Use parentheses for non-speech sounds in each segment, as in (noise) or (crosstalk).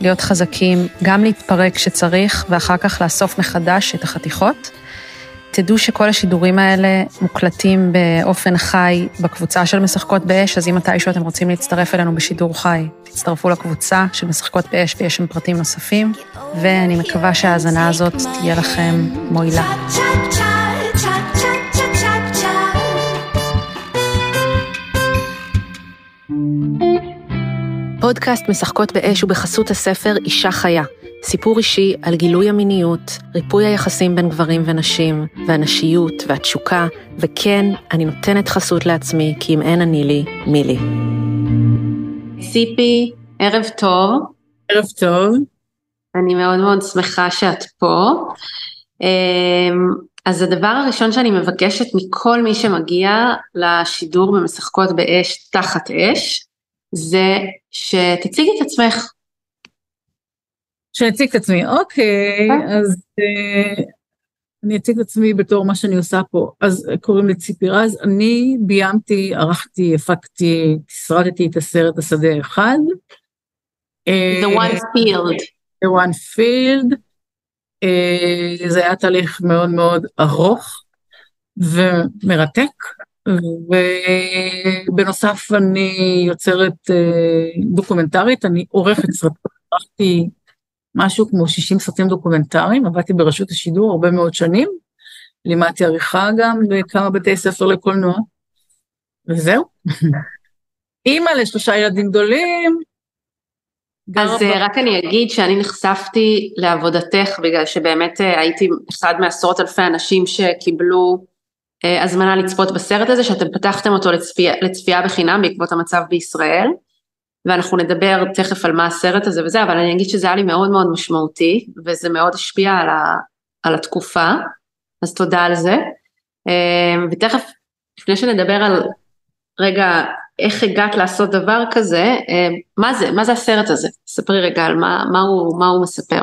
להיות חזקים, גם להתפרק כשצריך, ואחר כך לאסוף מחדש את החתיכות. תדעו שכל השידורים האלה מוקלטים באופן חי בקבוצה של משחקות באש, אז אם מתישהו אתם רוצים להצטרף אלינו בשידור חי, תצטרפו לקבוצה של משחקות באש ויש שם פרטים נוספים, ואני מקווה שההאזנה הזאת תהיה לכם מועילה. פודקאסט משחקות באש הוא בחסות הספר אישה חיה, סיפור אישי על גילוי המיניות, ריפוי היחסים בין גברים ונשים, והנשיות והתשוקה, וכן, אני נותנת חסות לעצמי, כי אם אין אני לי, מי לי. ציפי, ערב טוב. ערב טוב. אני מאוד מאוד שמחה שאת פה. אמ, אז הדבר הראשון שאני מבקשת מכל מי שמגיע לשידור במשחקות באש תחת אש, זה שתציגי את עצמך. שאני אציג את עצמי, אוקיי, אה? אז uh, אני אציג את עצמי בתור מה שאני עושה פה. אז קוראים לי ציפי רז, אני ביימתי, ערכתי, הפקתי, סרטתי את הסרט השדה אחד. The one field. The one field. Uh, זה היה תהליך מאוד מאוד ארוך ומרתק. ובנוסף אני יוצרת דוקומנטרית, אני עורכת סרטים, ערכתי משהו כמו 60 סרטים דוקומנטריים, עבדתי ברשות השידור הרבה מאוד שנים, לימדתי עריכה גם בכמה בתי ספר לקולנוע, וזהו. אימא לשלושה ילדים גדולים. אז ב... רק אני אגיד שאני נחשפתי לעבודתך בגלל שבאמת הייתי אחד מעשרות אלפי אנשים שקיבלו אה, הזמנה לצפות בסרט הזה, שאתם פתחתם אותו לצפייה, לצפייה בחינם בעקבות המצב בישראל, ואנחנו נדבר תכף על מה הסרט הזה וזה, אבל אני אגיד שזה היה לי מאוד מאוד משמעותי, וזה מאוד השפיע על, ה, על התקופה, אז תודה על זה. אה, ותכף, לפני שנדבר על רגע איך הגעת לעשות דבר כזה, אה, מה זה, מה זה הסרט הזה? ספרי רגע על מה, מה, הוא, מה הוא מספר.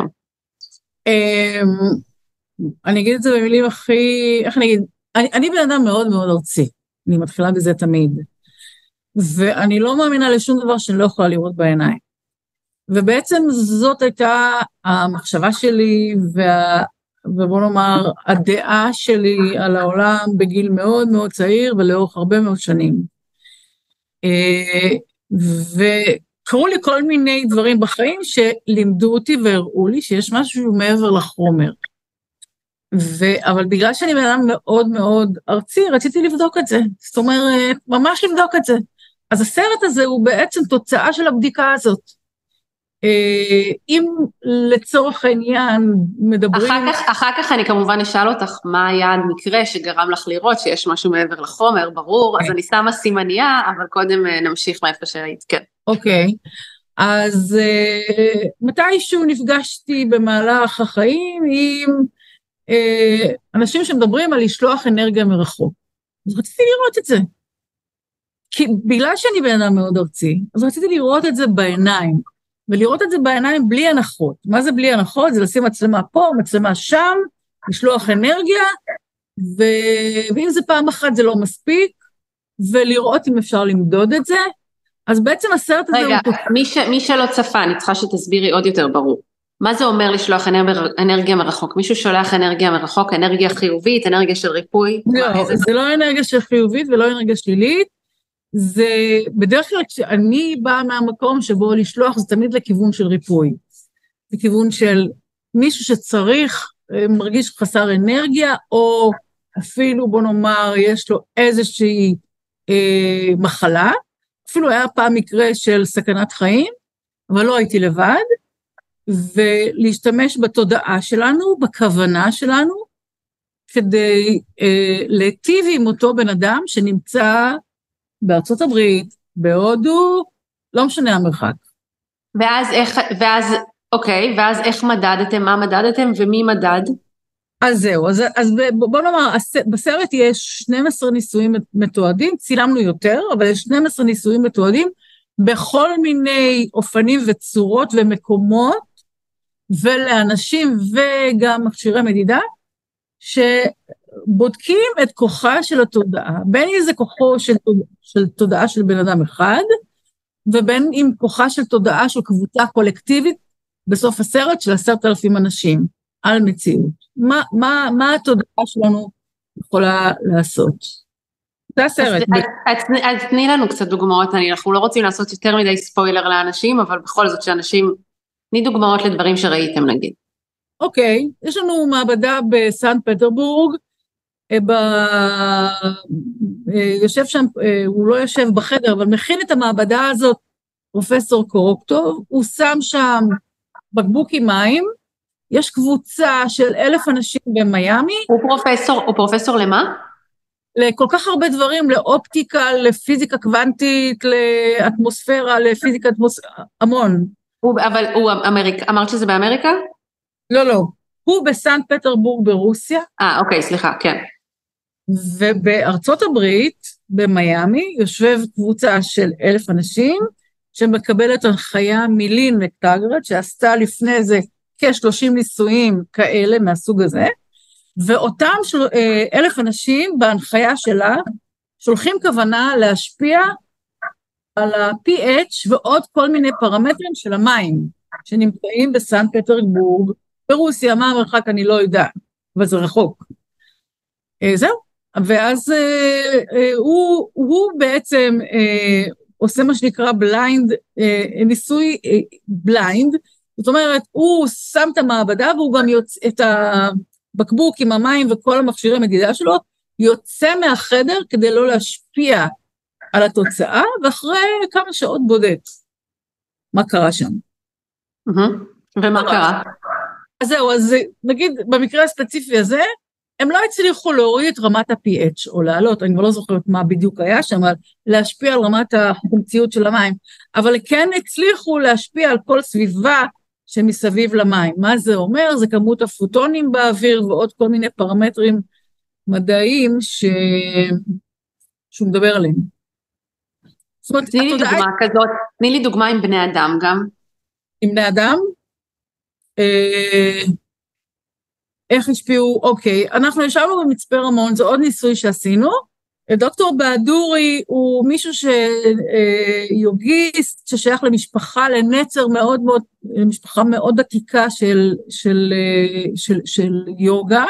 אני אגיד את זה במילים הכי, איך אני אגיד, אני, אני בן אדם מאוד מאוד ארצי, אני מתחילה בזה תמיד. ואני לא מאמינה לשום דבר שאני לא יכולה לראות בעיניים. ובעצם זאת הייתה המחשבה שלי, וה, ובוא נאמר, הדעה שלי על העולם בגיל מאוד מאוד צעיר ולאורך הרבה מאוד שנים. אה, וקרו לי כל מיני דברים בחיים שלימדו אותי והראו לי שיש משהו מעבר לחומר. ו... אבל בגלל שאני בן אדם מאוד מאוד ארצי, רציתי לבדוק את זה. זאת אומרת, ממש לבדוק את זה. אז הסרט הזה הוא בעצם תוצאה של הבדיקה הזאת. אה, אם לצורך העניין מדברים... אחר כך, אחר כך אני כמובן אשאל אותך מה היה המקרה שגרם לך לראות שיש משהו מעבר לחומר, ברור, אז אני שמה סימנייה, אבל קודם אה, נמשיך מאיפה שהיית, כן. אוקיי, אז uh, מתישהו נפגשתי במהלך החיים עם אנשים שמדברים על לשלוח אנרגיה מרחוק. אז רציתי לראות את זה. כי בגלל שאני בן אדם מאוד ארצי, אז רציתי לראות את זה בעיניים. ולראות את זה בעיניים בלי הנחות. מה זה בלי הנחות? זה לשים מצלמה פה, מצלמה שם, לשלוח אנרגיה, ו... ואם זה פעם אחת זה לא מספיק, ולראות אם אפשר למדוד את זה. אז בעצם הסרט הזה רגע, הוא... רגע, מי, ש... מי שלא צפה, אני צריכה שתסבירי עוד יותר ברור. מה זה אומר לשלוח אנרגיה, מרחוק? מישהו שולח אנרגיה מרחוק, אנרגיה חיובית, אנרגיה של ריפוי? לא, זה, זה לא אנרגיה של חיובית ולא אנרגיה שלילית, זה בדרך כלל כשאני באה מהמקום שבו לשלוח זה תמיד לכיוון של ריפוי, לכיוון של מישהו שצריך אה, מרגיש חסר אנרגיה, או אפילו בוא נאמר יש לו איזושהי אה, מחלה, אפילו היה פעם מקרה של סכנת חיים, אבל לא הייתי לבד, ולהשתמש בתודעה שלנו, בכוונה שלנו, כדי אה, להיטיב עם אותו בן אדם שנמצא בארצות הברית, בהודו, לא משנה המרחק. ואז איך, ואז, אוקיי, ואז איך מדדתם, מה מדדתם ומי מדד? אז זהו, אז, אז בוא נאמר, בסרט יש 12 ניסויים מתועדים, צילמנו יותר, אבל יש 12 ניסויים מתועדים בכל מיני אופנים וצורות ומקומות, ולאנשים וגם מכשירי מדידה, שבודקים את כוחה של התודעה, בין אם זה כוחו של, של תודעה של בן אדם אחד, ובין אם כוחה של תודעה של קבוצה קולקטיבית בסוף הסרט של עשרת אלפים אנשים על מציאות. מה, מה, מה התודעה שלנו יכולה לעשות? זה הסרט. אז תני לנו קצת דוגמאות, אנחנו לא רוצים לעשות יותר מדי ספוילר לאנשים, אבל בכל זאת שאנשים, תני דוגמאות לדברים שראיתם נגיד. אוקיי, יש לנו מעבדה בסנט פטרבורג, אה, ב... אה, יושב שם, אה, הוא לא יושב בחדר, אבל מכין את המעבדה הזאת פרופסור קורוקטוב, הוא שם שם בקבוק עם מים, יש קבוצה של אלף אנשים במיאמי. הוא פרופסור, הוא פרופסור למה? לכל כך הרבה דברים, לאופטיקה, לפיזיקה קוונטית, לאטמוספירה, לפיזיקה אטמוספירה, המון. הוא, אבל הוא אמריק, אמרת שזה באמריקה? לא, לא. הוא בסנט פטרבורג ברוסיה. אה, אוקיי, סליחה, כן. ובארצות הברית, במיאמי, יושב קבוצה של אלף אנשים, שמקבלת הנחיה מלין מקטגרד, שעשתה לפני זה כ-30 ניסויים כאלה מהסוג הזה, ואותם של, אה, אלף אנשים בהנחיה שלה שולחים כוונה להשפיע על ה-PH ועוד כל מיני פרמטרים של המים שנמצאים בסן פטרבורג, ברוסיה, מה המרחק אני לא יודעת, אבל זה רחוק. אה, זהו, ואז אה, אה, הוא, הוא בעצם עושה מה שנקרא blind, ניסוי blind, זאת אומרת, הוא שם את המעבדה והוא גם יוצא את הבקבוק עם המים וכל המכשירי מדידה שלו, יוצא מהחדר כדי לא להשפיע על התוצאה, ואחרי כמה שעות בודק מה קרה שם. ומה קרה? אז זהו, אז נגיד במקרה הספציפי הזה, הם לא הצליחו להוריד את רמת ה-PH או לעלות, אני כבר לא זוכרת מה בדיוק היה שם, אבל להשפיע על רמת החומציות של המים, אבל כן הצליחו להשפיע על כל סביבה שמסביב למים. מה זה אומר? זה כמות הפוטונים באוויר ועוד כל מיני פרמטרים מדעיים ש... שהוא מדבר עליהם. תני לי דוגמה כזאת, תני לי דוגמה עם בני אדם גם. עם בני אדם? אה, איך השפיעו, אוקיי, אנחנו ישבנו במצפה רמון, זה עוד ניסוי שעשינו. דוקטור בהדורי הוא מישהו שיוגיסט, ששייך למשפחה, לנצר מאוד מאוד, למשפחה מאוד עתיקה של, של, של, של יוגה.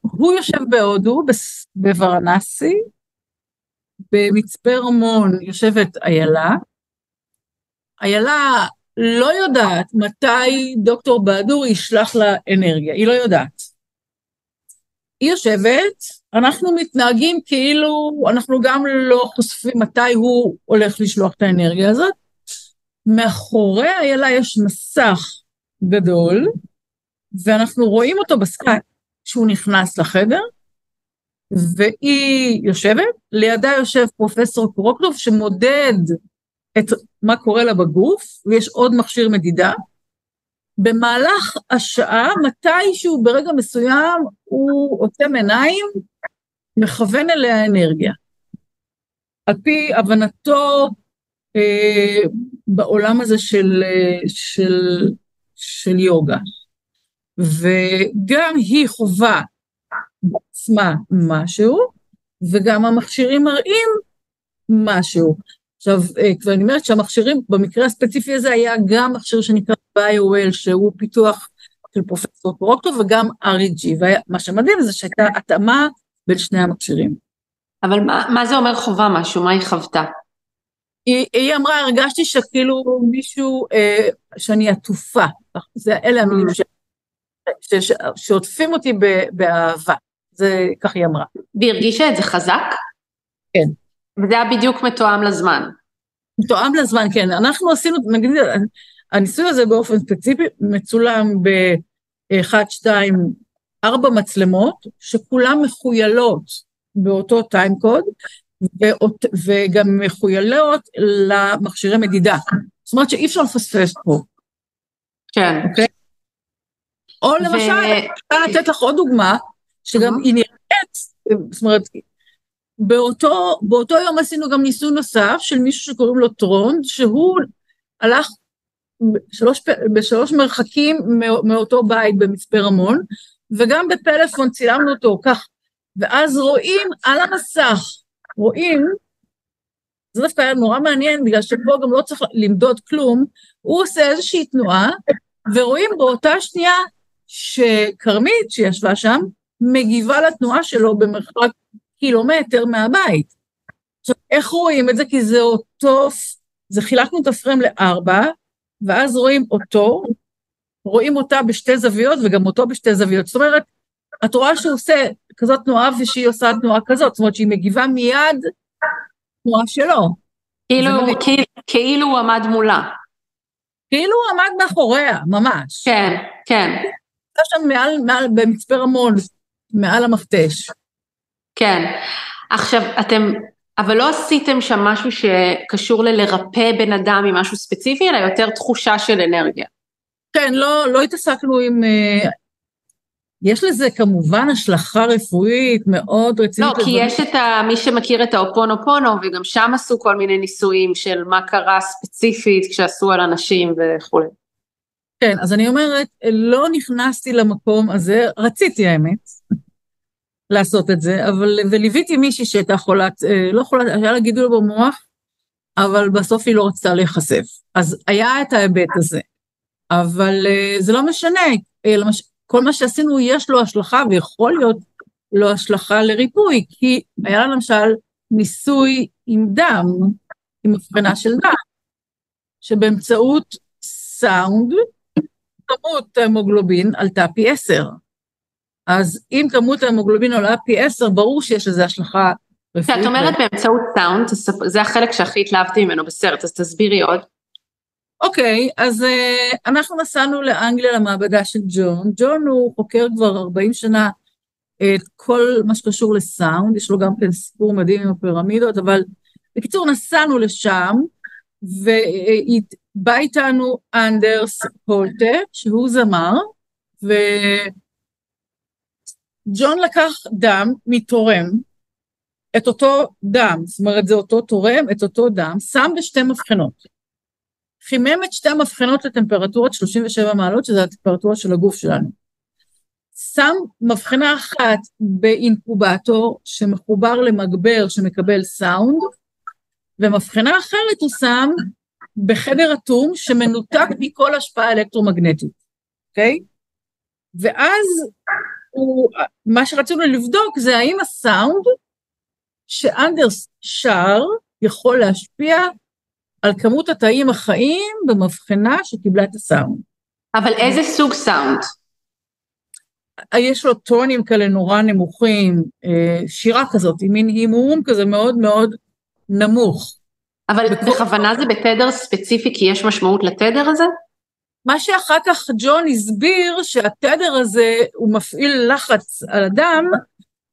הוא יושב בהודו, בוורנסי, במצפה רמון יושבת איילה. איילה לא יודעת מתי דוקטור בהדור ישלח לה אנרגיה, היא לא יודעת. היא יושבת, אנחנו מתנהגים כאילו אנחנו גם לא חושפים מתי הוא הולך לשלוח את האנרגיה הזאת. מאחורי איילה יש מסך גדול, ואנחנו רואים אותו בסקייפ כשהוא נכנס לחדר, והיא יושבת, לידה יושב פרופסור קורוטקוב שמודד את מה קורה לה בגוף, ויש עוד מכשיר מדידה. במהלך השעה, מתישהו ברגע מסוים הוא עוצם עיניים, מכוון אליה אנרגיה. על פי הבנתו אה, בעולם הזה של, של, של יוגה. וגם היא חווה בעצמה משהו, וגם המכשירים מראים משהו. עכשיו, אה, כבר אני אומרת שהמכשירים, במקרה הספציפי הזה היה גם מכשיר שנקרא BioWell, שהוא פיתוח של פרופסור פורוקטו, וגם REG, ומה שמדהים זה שהייתה התאמה בין שני המכשירים. אבל מה, מה זה אומר חובה משהו? מה היא חוותה? היא, היא אמרה, הרגשתי שכאילו מישהו, אה, שאני עטופה, זה, אלה המילים mm. ש... שעוטפים אותי באהבה. זה, כך היא אמרה. והיא הרגישה את זה חזק? כן. וזה היה בדיוק מתואם לזמן. מתואם לזמן, כן. אנחנו עשינו, נגיד, הניסוי הזה באופן ספציפי מצולם ב-1, 2, 4 מצלמות, שכולן מחוילות באותו טיים קוד, וגם מחוילות למכשירי מדידה. זאת אומרת שאי אפשר לפספס פה. כן. אוקיי? או למשל, אני רוצה לתת לך עוד דוגמה, שגם היא נראית, זאת אומרת, באותו, באותו יום עשינו גם ניסוי נוסף של מישהו שקוראים לו טרונד, שהוא הלך בשלוש, בשלוש מרחקים מאותו בית במצפה רמון, וגם בפלאפון צילמנו אותו כך, ואז רואים על המסך, רואים, זה דווקא היה נורא מעניין, בגלל שפה גם לא צריך למדוד כלום, הוא עושה איזושהי תנועה, ורואים באותה שנייה שכרמית שישבה שם, מגיבה לתנועה שלו במרחק קילומטר מהבית. עכשיו, איך רואים את זה? כי זה אותו, זה חילקנו את הפרם לארבע, ואז רואים אותו, רואים אותה בשתי זוויות וגם אותו בשתי זוויות. זאת אומרת, את רואה שהוא עושה כזאת תנועה ושהיא עושה תנועה כזאת, זאת אומרת שהיא מגיבה מיד תנועה שלו. כאילו, כאילו, כאילו הוא עמד מולה. כאילו הוא עמד מאחוריה, ממש. כן, כן. היה שם מעל, מעל, במצפה רמון, מעל המכתש. כן. עכשיו, אתם, אבל לא עשיתם שם משהו שקשור ללרפא בן אדם עם משהו ספציפי, אלא יותר תחושה של אנרגיה. כן, לא, לא התעסקנו עם... אה, יש לזה כמובן השלכה רפואית מאוד רצינית. לא, כי יש את ה... מי שמכיר את האופונופונו, וגם שם עשו כל מיני ניסויים של מה קרה ספציפית כשעשו על אנשים וכולי. כן, אז אני אומרת, לא נכנסתי למקום הזה, רציתי האמת, לעשות את זה, אבל, וליוויתי מישהי שהייתה חולת, אה, לא חולת, היה לה גידול במוח, אבל בסוף היא לא רצתה להיחשף. אז היה את ההיבט הזה. אבל אה, זה לא משנה, אה, כל מה שעשינו יש לו השלכה, ויכול להיות לו השלכה לריפוי, כי היה למשל ניסוי עם דם, עם הבחנה של דם, שבאמצעות סאונד, כמות ההמוגלובין עלתה פי עשר. אז אם כמות ההמוגלובין עולה פי עשר, ברור שיש לזה השלכה רפואית. כשאת אומרת באמצעות סאונד, זה החלק שהכי התלהבתי ממנו בסרט, אז תסבירי עוד. אוקיי, okay, אז uh, אנחנו נסענו לאנגליה למעבדה של ג'ון. ג'ון הוא חוקר כבר 40 שנה את כל מה שקשור לסאונד, יש לו גם כן סיפור מדהים עם הפירמידות, אבל בקיצור נסענו לשם, ובא איתנו אנדרס פולטה, שהוא זמר, וג'ון לקח דם מתורם, את אותו דם, זאת אומרת זה אותו תורם, את אותו דם, שם בשתי מבחנות. חימם את שתי המבחנות לטמפרטורת 37 מעלות, שזה הטמפרטורה של הגוף שלנו. שם מבחנה אחת באינקובטור שמחובר למגבר שמקבל סאונד, ומבחנה אחרת הוא שם בחדר אטום שמנותק מכל השפעה אלקטרומגנטית, אוקיי? Okay? ואז הוא, מה שרצינו לבדוק זה האם הסאונד שאנדרס שר יכול להשפיע על כמות התאים החיים במבחנה שקיבלה את הסאונד. אבל איזה סוג סאונד? יש לו טונים כאלה נורא נמוכים, אה, שירה כזאת, עם מין הימום כזה מאוד מאוד נמוך. אבל. בכוונה זה בתדר ספציפי כי יש משמעות לתדר הזה? מה שאחר כך ג'ון הסביר שהתדר הזה הוא מפעיל לחץ על הדם,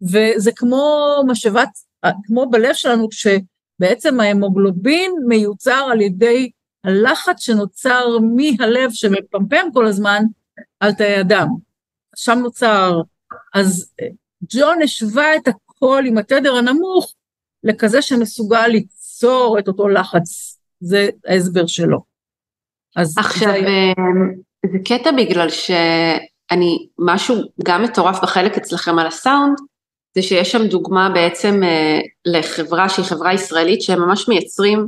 וזה כמו משאבת, כמו בלב שלנו, כשבעצם ההמוגלובין מיוצר על ידי הלחץ שנוצר מהלב שמפמפם כל הזמן על תאי הדם. שם נוצר, אז ג'ון השווה את הכל עם התדר הנמוך לכזה שמסוגל ליצור את אותו לחץ, זה ההסבר שלו. עכשיו, זה... אה, זה קטע בגלל שאני, משהו גם מטורף בחלק אצלכם על הסאונד, זה שיש שם דוגמה בעצם אה, לחברה שהיא חברה ישראלית, שהם ממש מייצרים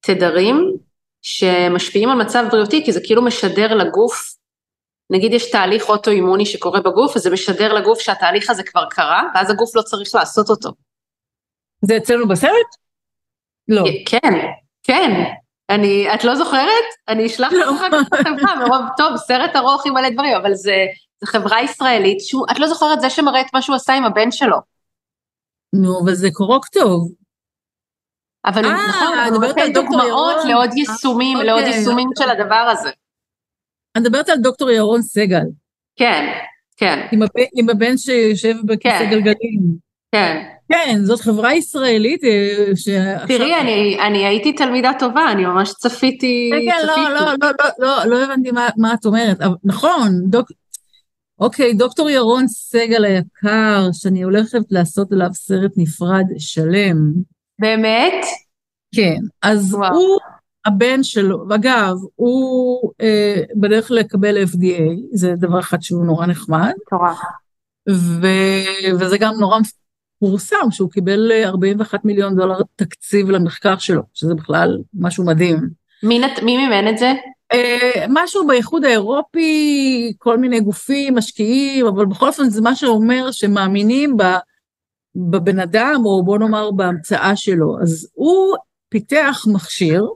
תדרים שמשפיעים על מצב בריאותי, כי זה כאילו משדר לגוף, נגיד יש תהליך אוטואימוני שקורה בגוף, וזה משדר לגוף שהתהליך הזה כבר קרה, ואז הגוף לא צריך לעשות אותו. זה אצלנו בסרט? לא. כן, כן. אני, את לא זוכרת? אני אשלח לך אחר כך בחברה, מרוב, טוב, סרט ארוך עם מלא דברים, אבל זה, זו חברה ישראלית, שהוא, את לא זוכרת זה שמראה את מה שהוא עשה עם הבן שלו. נו, אבל זה קורוק טוב. אבל 아, נכון, הוא נותן דוגמאות לעוד יישומים, לעוד אוקיי, יישומים של הדבר הזה. אני מדברת על דוקטור ירון סגל. כן, כן. עם, הבן, עם הבן שיושב בכיסא כן. גלגלים. כן. כן, זאת חברה ישראלית אה, שעכשיו... תראי, אני, אני הייתי תלמידה טובה, אני ממש צפיתי... כן, כן, לא, לא, לא, לא, לא, לא הבנתי מה, מה את אומרת. אבל, נכון, דוק... אוקיי, דוקטור ירון סגל היקר, שאני הולכת לעשות עליו סרט נפרד שלם. באמת? כן, אז וואו. הוא הבן שלו, ואגב, הוא אה, בדרך לקבל FDA, זה דבר אחד שהוא נורא נחמד. מטורף. וזה גם נורא פורסם שהוא קיבל 41 אה, מיליון דולר תקציב למחקר שלו, שזה בכלל משהו מדהים. מי, נת... מי מימן את זה? אה, משהו באיחוד האירופי, כל מיני גופים, משקיעים, אבל בכל אופן זה מה שאומר שמאמינים בבן אדם, או בוא נאמר בהמצאה שלו. אז הוא פיתח מכשיר,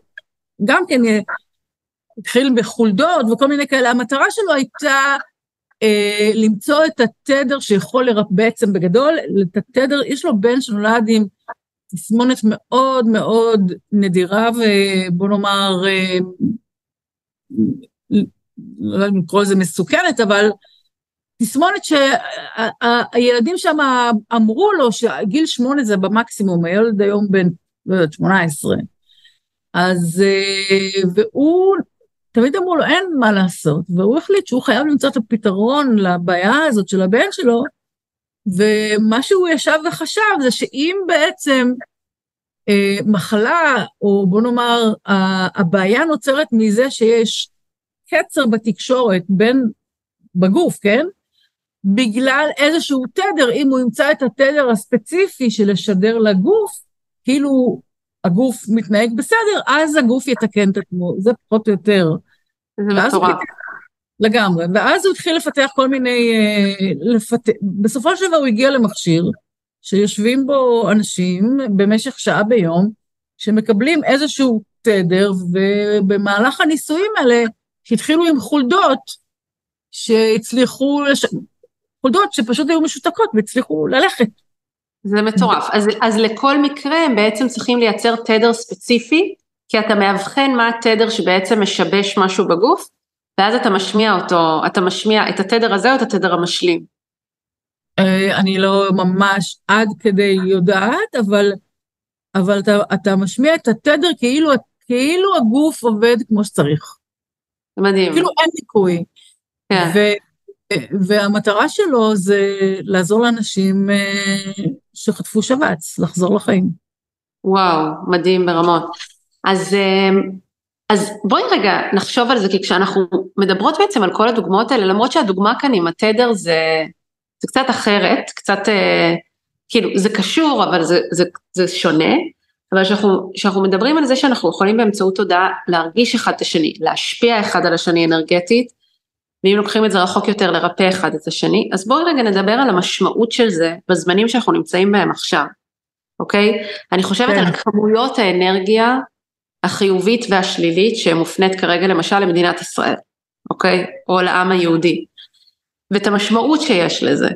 גם כן אה, התחיל בחולדות וכל מיני כאלה, המטרה שלו הייתה למצוא את התדר שיכול לרפא, בעצם בגדול, את התדר, יש לו בן שנולד עם תסמונת מאוד מאוד נדירה ובוא נאמר, אה, לא יודעת אם לקרוא לזה מסוכנת, אבל תסמונת שהילדים שם אמרו לו שגיל שמונה זה במקסימום, הילד היום בן, לא יודעת, שמונה עשרה. אז, אה, והוא, תמיד אמרו לו, אין מה לעשות, והוא החליט שהוא חייב למצוא את הפתרון לבעיה הזאת של הבן שלו, ומה שהוא ישב וחשב זה שאם בעצם אה, מחלה, או בוא נאמר, הבעיה נוצרת מזה שיש קצר בתקשורת בין, בגוף, כן? בגלל איזשהו תדר, אם הוא ימצא את התדר הספציפי של לשדר לגוף, כאילו הגוף מתנהג בסדר, אז הגוף יתקן את עצמו, זה פחות או יותר. זה מטורף. לגמרי, ואז הוא התחיל לפתח כל מיני, אה, לפת... בסופו של דבר הוא הגיע למכשיר, שיושבים בו אנשים במשך שעה ביום, שמקבלים איזשהו תדר, ובמהלך הניסויים האלה, שהתחילו עם חולדות, שהצליחו, לש... חולדות שפשוט היו משותקות והצליחו ללכת. זה מטורף. אז, אז לכל מקרה הם בעצם צריכים לייצר תדר ספציפי, כי אתה מאבחן מה התדר שבעצם משבש משהו בגוף, ואז אתה משמיע אותו, אתה משמיע את התדר הזה או את התדר המשלים. אה, אני לא ממש עד כדי יודעת, אבל, אבל אתה, אתה משמיע את התדר כאילו, כאילו הגוף עובד כמו שצריך. מדהים. כאילו אין סיכוי. כן. והמטרה שלו זה לעזור לאנשים אה, שחטפו שבץ, לחזור לחיים. וואו, מדהים ברמות. אז, אה, אז בואי רגע נחשוב על זה, כי כשאנחנו מדברות בעצם על כל הדוגמאות האלה, למרות שהדוגמה כאן עם התדר זה, זה קצת אחרת, קצת, אה, כאילו, זה קשור, אבל זה, זה, זה שונה, אבל כשאנחנו מדברים על זה שאנחנו יכולים באמצעות תודעה להרגיש אחד את השני, להשפיע אחד על השני אנרגטית, ואם לוקחים את זה רחוק יותר לרפא אחד את השני, אז בואו רגע נדבר על המשמעות של זה בזמנים שאנחנו נמצאים בהם עכשיו, אוקיי? אני חושבת כן. על כמויות האנרגיה החיובית והשלילית שמופנית כרגע למשל למדינת ישראל, אוקיי? או לעם היהודי. ואת המשמעות שיש לזה.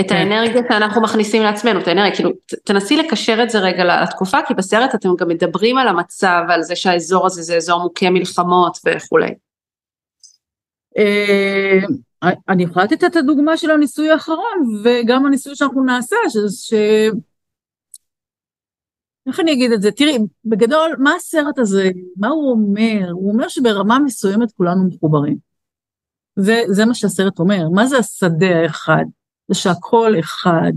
את כן. האנרגיה שאנחנו מכניסים לעצמנו, את האנרגיה, כאילו, תנסי לקשר את זה רגע לתקופה, כי בסרט אתם גם מדברים על המצב, על זה שהאזור הזה זה אזור מוכה מלחמות וכולי. אה, אני יכולה לתת את הדוגמה של הניסוי האחרון, וגם הניסוי שאנחנו נעשה, ש... איך אני אגיד את זה? תראי, בגדול, מה הסרט הזה, מה הוא אומר? הוא אומר שברמה מסוימת כולנו מחוברים. זה, זה מה שהסרט אומר. מה זה השדה האחד? זה שהכל אחד.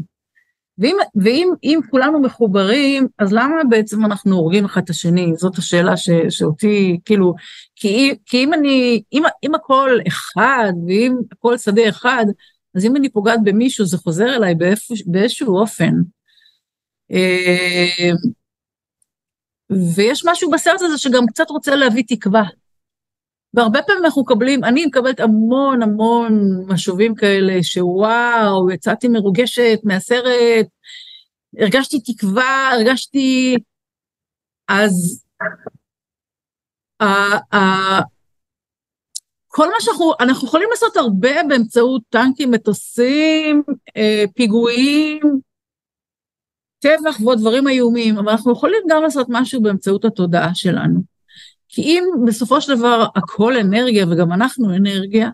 ואם, ואם אם כולנו מחוברים, אז למה בעצם אנחנו הורגים אחד את השני? זאת השאלה ש, שאותי, כאילו, כי, כי אם אני, אם, אם הכל אחד, ואם הכל שדה אחד, אז אם אני פוגעת במישהו, זה חוזר אליי באיפוש, באיזשהו אופן. אה, ויש משהו בסרט הזה שגם קצת רוצה להביא תקווה. והרבה פעמים אנחנו מקבלים, אני מקבלת המון המון משובים כאלה, שוואו, יצאתי מרוגשת מהסרט, הרגשתי תקווה, הרגשתי... אז כל מה שאנחנו, אנחנו יכולים לעשות הרבה באמצעות טנקים, מטוסים, אה, פיגועים, טבח ועוד דברים איומים, אבל אנחנו יכולים גם לעשות משהו באמצעות התודעה שלנו. כי אם בסופו של דבר הכל אנרגיה, וגם אנחנו אנרגיה,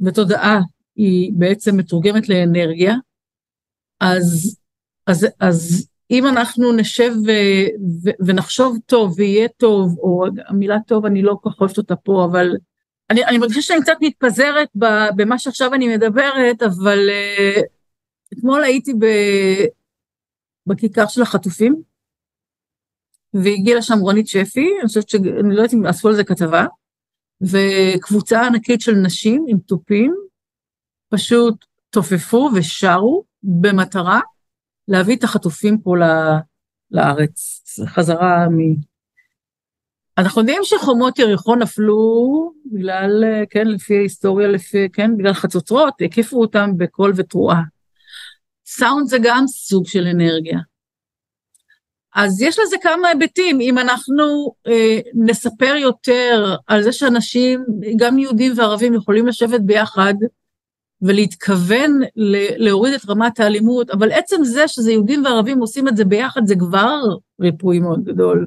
ותודעה היא בעצם מתורגמת לאנרגיה, אז, אז, אז אם אנחנו נשב ו, ו, ונחשוב טוב ויהיה טוב, או המילה טוב אני לא כל כך אוהבת אותה פה, אבל אני, אני מרגישה שאני קצת מתפזרת במה שעכשיו אני מדברת, אבל uh, אתמול הייתי ב, בכיכר של החטופים, והגיעה לשם רונית שפי, אני חושבת שאני לא יודעת אם עשו על זה כתבה, וקבוצה ענקית של נשים עם תופים, פשוט תופפו ושרו במטרה להביא את החטופים פה לארץ, חזרה מ... אנחנו יודעים שחומות יריחו נפלו בגלל, כן, לפי ההיסטוריה, לפי, כן, בגלל חצוצרות, הקיפו אותם בקול ותרועה. סאונד זה גם סוג של אנרגיה. אז יש לזה כמה היבטים, אם אנחנו אה, נספר יותר על זה שאנשים, גם יהודים וערבים, יכולים לשבת ביחד ולהתכוון להוריד את רמת האלימות, אבל עצם זה שזה יהודים וערבים עושים את זה ביחד, זה כבר ריפוי מאוד גדול.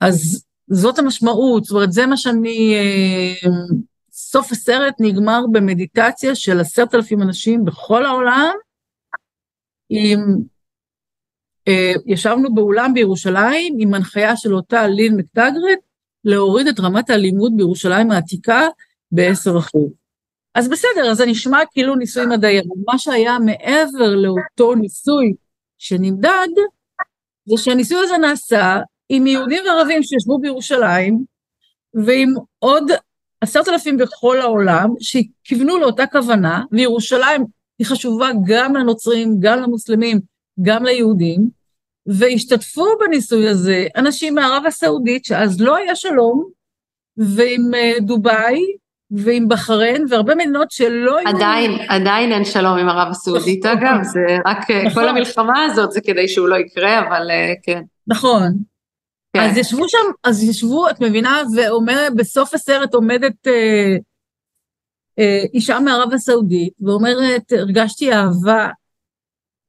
אז זאת המשמעות, זאת אומרת, זה מה שאני... אה, סוף הסרט נגמר במדיטציה של עשרת אלפים אנשים בכל העולם, עם... אה, ישבנו באולם בירושלים עם הנחיה של אותה לין מקטגרט, להוריד את רמת האלימות בירושלים העתיקה ב-10 אחוז. אז בסדר, אז זה נשמע כאילו ניסוי מדעי, אבל מה שהיה מעבר לאותו ניסוי שנמדד, זה שהניסוי הזה נעשה עם יהודים וערבים שישבו בירושלים, ועם עוד עשרת אלפים בכל העולם, שכיוונו לאותה כוונה, וירושלים היא חשובה גם לנוצרים, גם למוסלמים, גם ליהודים, והשתתפו בניסוי הזה אנשים מערב הסעודית, שאז לא היה שלום, ועם אה, דובאי, ועם בחריין, והרבה מדינות שלא היו... עדיין, עדיין אין שלום עם ערב הסעודית, נכון. אגב, זה רק אה, נכון. כל המלחמה הזאת זה כדי שהוא לא יקרה, אבל אה, כן. נכון. כן. אז ישבו שם, אז ישבו, את מבינה, ואומרת, בסוף הסרט עומדת אה, אה, אישה מערב הסעודית, ואומרת, הרגשתי אהבה אה,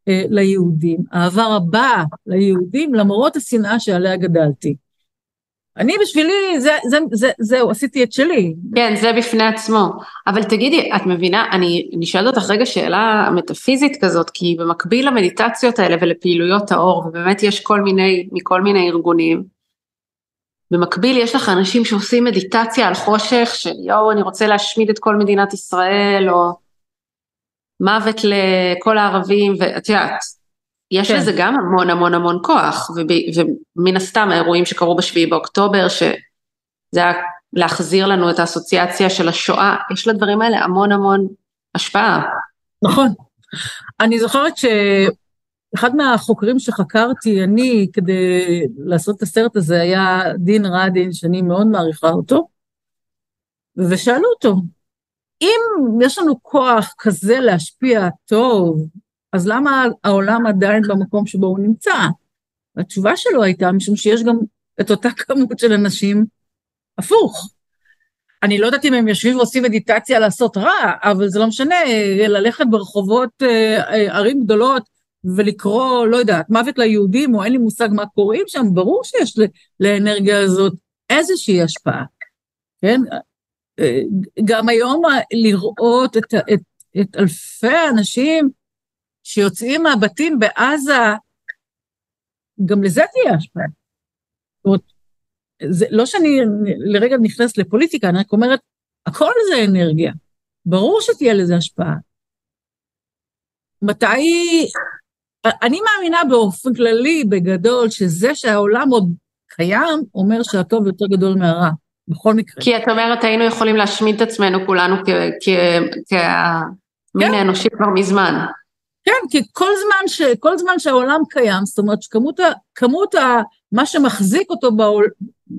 ליהודים, אהבה רבה ליהודים, למרות השנאה שעליה גדלתי. אני בשבילי, זה, זה, זה, זהו, עשיתי את שלי. כן, זה בפני עצמו. אבל תגידי, את מבינה, אני, אני שואלת אותך רגע שאלה מטאפיזית כזאת, כי במקביל למדיטציות האלה ולפעילויות האור, ובאמת יש כל מיני, מכל מיני ארגונים, במקביל יש לך אנשים שעושים מדיטציה על חושך, של יואו, אני רוצה להשמיד את כל מדינת ישראל, או מוות לכל הערבים, ואת יודעת, יש כן. לזה גם המון המון המון כוח, וב, ומן הסתם האירועים שקרו בשביעי באוקטובר, שזה היה להחזיר לנו את האסוציאציה של השואה, יש לדברים האלה המון המון השפעה. נכון. אני זוכרת שאחד מהחוקרים שחקרתי, אני, כדי לעשות את הסרט הזה, היה דין רדין, שאני מאוד מעריכה אותו, ושאלו אותו, אם יש לנו כוח כזה להשפיע טוב אז למה העולם עדיין במקום שבו הוא נמצא? התשובה שלו הייתה, משום שיש גם את אותה (laughs) כמות של אנשים הפוך. אני לא יודעת אם הם יושבים ועושים מדיטציה לעשות רע, אבל זה לא משנה, ללכת ברחובות אה, אה, ערים גדולות ולקרוא, לא יודעת, מוות ליהודים, או אין לי מושג מה קוראים שם, ברור שיש לאנרגיה הזאת איזושהי השפעה, כן? אה, גם היום לראות את, את, את אלפי האנשים שיוצאים מהבתים בעזה, גם לזה תהיה השפעה. זאת אומרת, זה לא שאני לרגע נכנסת לפוליטיקה, אני רק אומרת, הכל זה אנרגיה. ברור שתהיה לזה השפעה. מתי... אני מאמינה באופן כללי, בגדול, שזה שהעולם עוד קיים, אומר שהטוב יותר גדול מהרע, בכל מקרה. כי את אומרת, היינו יכולים להשמיד את עצמנו כולנו כמין כן. האנושי כבר מזמן. כן, כי כל זמן, ש, כל זמן שהעולם קיים, זאת אומרת שכמות ה, כמות ה, מה שמחזיק אותו בעול,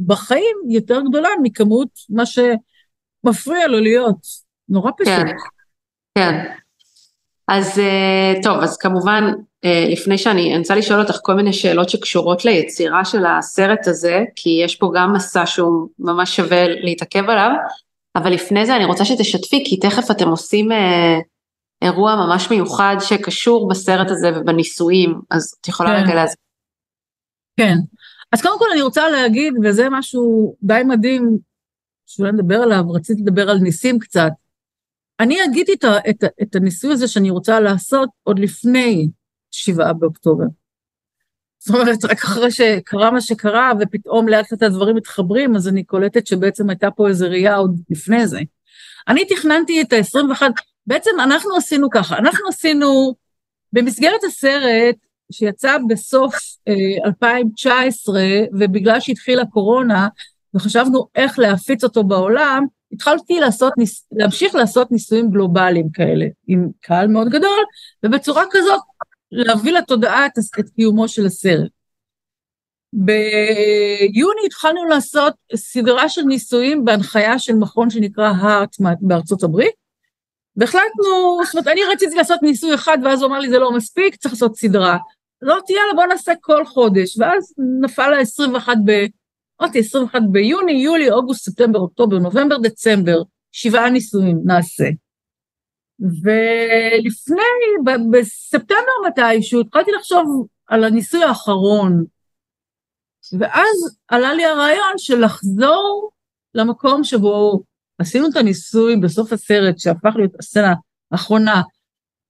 בחיים יותר גדולה מכמות מה שמפריע לו להיות. נורא פשוט. כן, כן. אז אה, טוב, אז כמובן, אה, לפני שאני, אני רוצה לשאול אותך כל מיני שאלות שקשורות ליצירה של הסרט הזה, כי יש פה גם מסע שהוא ממש שווה להתעכב עליו, אבל לפני זה אני רוצה שתשתפי, כי תכף אתם עושים אה, אירוע ממש מיוחד שקשור בסרט הזה ובניסויים, אז את יכולה כן. רגע להסביר. כן. אז קודם כל אני רוצה להגיד, וזה משהו די מדהים, שאולי נדבר עליו, רציתי לדבר על ניסים קצת. אני הגיתי את, את, את הניסוי הזה שאני רוצה לעשות עוד לפני שבעה באוקטובר. זאת אומרת, רק אחרי שקרה מה שקרה, ופתאום לאט לאט הדברים מתחברים, אז אני קולטת שבעצם הייתה פה איזו ראייה עוד לפני זה. אני תכננתי את ה-21, בעצם אנחנו עשינו ככה, אנחנו עשינו, במסגרת הסרט, שיצא בסוף אה, 2019, ובגלל שהתחילה קורונה, וחשבנו איך להפיץ אותו בעולם, התחלתי לעשות, להמשיך לעשות ניסויים גלובליים כאלה, עם קהל מאוד גדול, ובצורה כזאת להביא לתודעה את, את קיומו של הסרט. ביוני התחלנו לעשות סדרה של ניסויים בהנחיה של מכון שנקרא הארט בארצות הברית, והחלטנו, זאת אומרת, אני רציתי לעשות ניסוי אחד, ואז הוא אמר לי, זה לא מספיק, צריך לעשות סדרה. אמרתי, יאללה, בוא נעשה כל חודש, ואז נפל ה-21 ב... אמרתי, 21 ביוני, יולי, אוגוסט, ספטמבר, אוקטובר, נובמבר, דצמבר, שבעה ניסויים נעשה. ולפני, בספטמבר מתישהו, התחלתי לחשוב על הניסוי האחרון, ואז עלה לי הרעיון של לחזור למקום שבו עשינו את הניסוי בסוף הסרט, שהפך להיות הסצנה האחרונה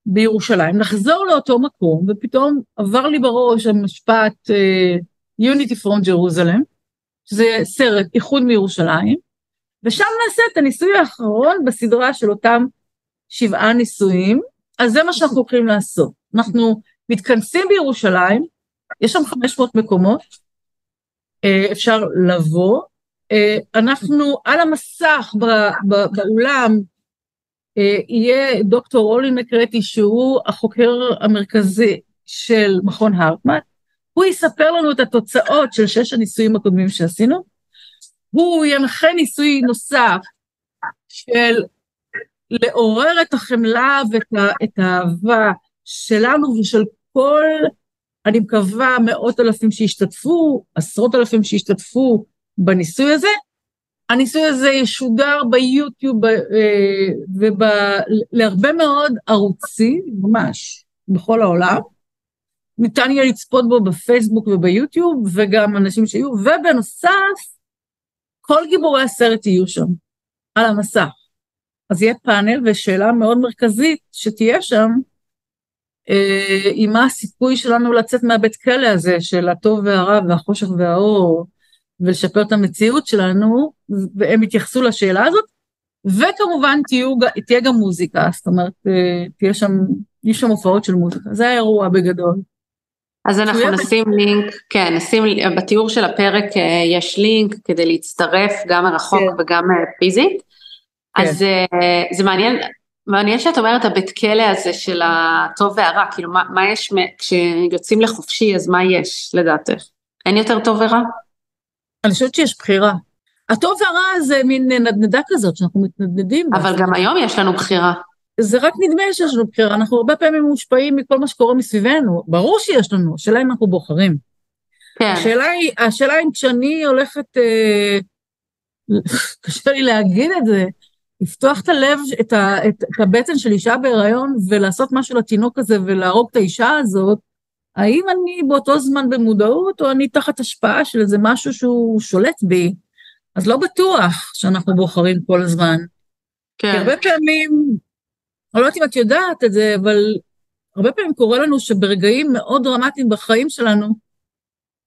בירושלים, לחזור לאותו מקום, ופתאום עבר לי בראש המשפט uh, Unity from Jerusalem, שזה סרט איחוד מירושלים, ושם נעשה את הניסוי האחרון בסדרה של אותם שבעה ניסויים, אז זה מה שאנחנו הולכים לעשות. אנחנו מתכנסים בירושלים, יש שם 500 מקומות, אה, אפשר לבוא, אה, אנחנו על המסך באולם אה, יהיה דוקטור רולין מקרטי שהוא החוקר המרכזי של מכון הרטמן, הוא יספר לנו את התוצאות של שש הניסויים הקודמים שעשינו, הוא ינחה ניסוי נוסף של לעורר את החמלה ואת את האהבה שלנו ושל כל, אני מקווה, מאות אלפים שהשתתפו, עשרות אלפים שהשתתפו בניסוי הזה. הניסוי הזה ישודר ביוטיוב אה, ולהרבה מאוד ערוצים, ממש, בכל העולם. ניתן יהיה לצפות בו בפייסבוק וביוטיוב, וגם אנשים שיהיו, ובנוסף, כל גיבורי הסרט יהיו שם, על המסך. אז יהיה פאנל ושאלה מאוד מרכזית שתהיה שם, אה, היא מה הסיכוי שלנו לצאת מהבית כלא הזה של הטוב והרע והחושך והאור, ולשפר את המציאות שלנו, והם יתייחסו לשאלה הזאת, וכמובן תהיו, תהיה גם מוזיקה, זאת אומרת, אה, תהיה שם, יהיו שם הופעות של מוזיקה, זה האירוע בגדול. אז אנחנו. נשים לינק, כן, נשים, בתיאור של הפרק אה, יש לינק כדי להצטרף גם מרחוק כן. וגם אה, פיזית. אז אה, זה מעניין, מעניין שאת אומרת הבית כלא הזה של הטוב והרע, כאילו מה, מה יש, כשיוצאים לחופשי אז מה יש לדעתך? אין יותר טוב ורע? אני חושבת שיש בחירה. הטוב והרע זה מין נדנדה כזאת שאנחנו מתנדנדים. אבל גם היום יש לנו בחירה. זה רק נדמה שיש לנו בחירה, אנחנו הרבה פעמים מושפעים מכל מה שקורה מסביבנו, ברור שיש לנו, השאלה אם אנחנו בוחרים. כן, השאלה היא, השאלה אם כשאני הולכת, אה, (laughs) קשה לי להגיד את זה, לפתוח את הלב, את, ה, את, את הבטן של אישה בהיריון ולעשות משהו לתינוק הזה ולהרוג את האישה הזאת, האם אני באותו זמן במודעות או אני תחת השפעה של איזה משהו שהוא שולט בי? אז לא בטוח שאנחנו בוחרים כל הזמן. כי כן, הרבה פעמים, אני לא יודעת אם את יודעת את זה, אבל הרבה פעמים קורה לנו שברגעים מאוד דרמטיים בחיים שלנו,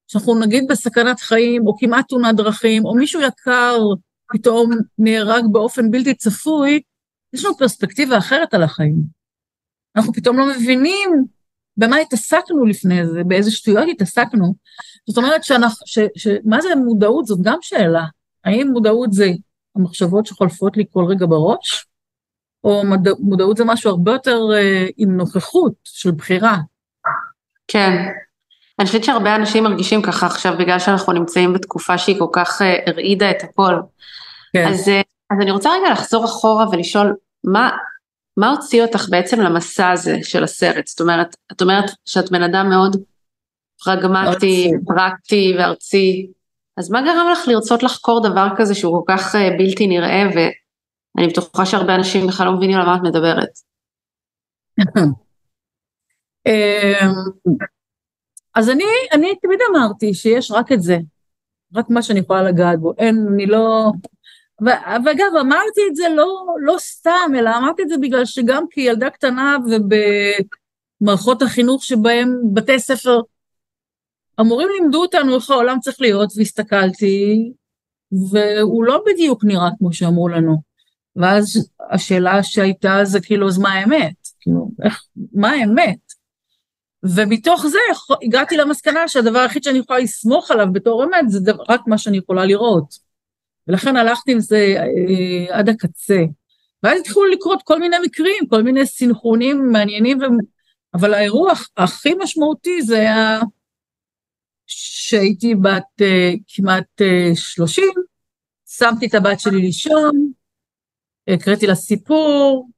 שאנחנו נגיד בסכנת חיים, או כמעט תאונת דרכים, או מישהו יקר פתאום נהרג באופן בלתי צפוי, יש לנו פרספקטיבה אחרת על החיים. אנחנו פתאום לא מבינים במה התעסקנו לפני זה, באיזה שטויות התעסקנו. זאת אומרת, שאנחנו, ש, ש, מה זה מודעות? זאת גם שאלה. האם מודעות זה המחשבות שחולפות לי כל רגע בראש, או מד... מודעות זה משהו הרבה יותר אה, עם נוכחות של בחירה. כן. אני חושבת שהרבה אנשים מרגישים ככה עכשיו בגלל שאנחנו נמצאים בתקופה שהיא כל כך אה, הרעידה את הכל. כן. אז, אה, אז אני רוצה רגע לחזור אחורה ולשאול מה, מה הוציא אותך בעצם למסע הזה של הסרט? זאת אומרת, את אומרת שאת בן אדם מאוד פרגמטי. פרקטי וארצי, אז מה גרם לך לרצות לחקור דבר כזה שהוא כל כך אה, בלתי נראה ו, אני בטוחה שהרבה אנשים בכלל לא מבינים על מה את מדברת. (laughs) אמ, אז אני, אני תמיד אמרתי שיש רק את זה, רק מה שאני יכולה לגעת בו, אין, אני לא... ואגב, אמרתי את זה לא, לא סתם, אלא אמרתי את זה בגלל שגם כילדה קטנה ובמערכות החינוך שבהם בתי ספר, המורים לימדו אותנו איך העולם צריך להיות, והסתכלתי, והוא לא בדיוק נראה כמו שאמרו לנו. ואז השאלה שהייתה זה כאילו, אז מה האמת? כאילו, איך, מה האמת? ומתוך זה הגעתי למסקנה שהדבר היחיד שאני יכולה לסמוך עליו בתור אמת זה דבר, רק מה שאני יכולה לראות. ולכן הלכתי עם זה אה, עד הקצה. ואז התחילו לקרות כל מיני מקרים, כל מיני סינכרונים מעניינים, ו... אבל האירוע הכי משמעותי זה היה שהייתי בת אה, כמעט אה, 30, שמתי את הבת שלי לישון, הקראתי לה סיפור,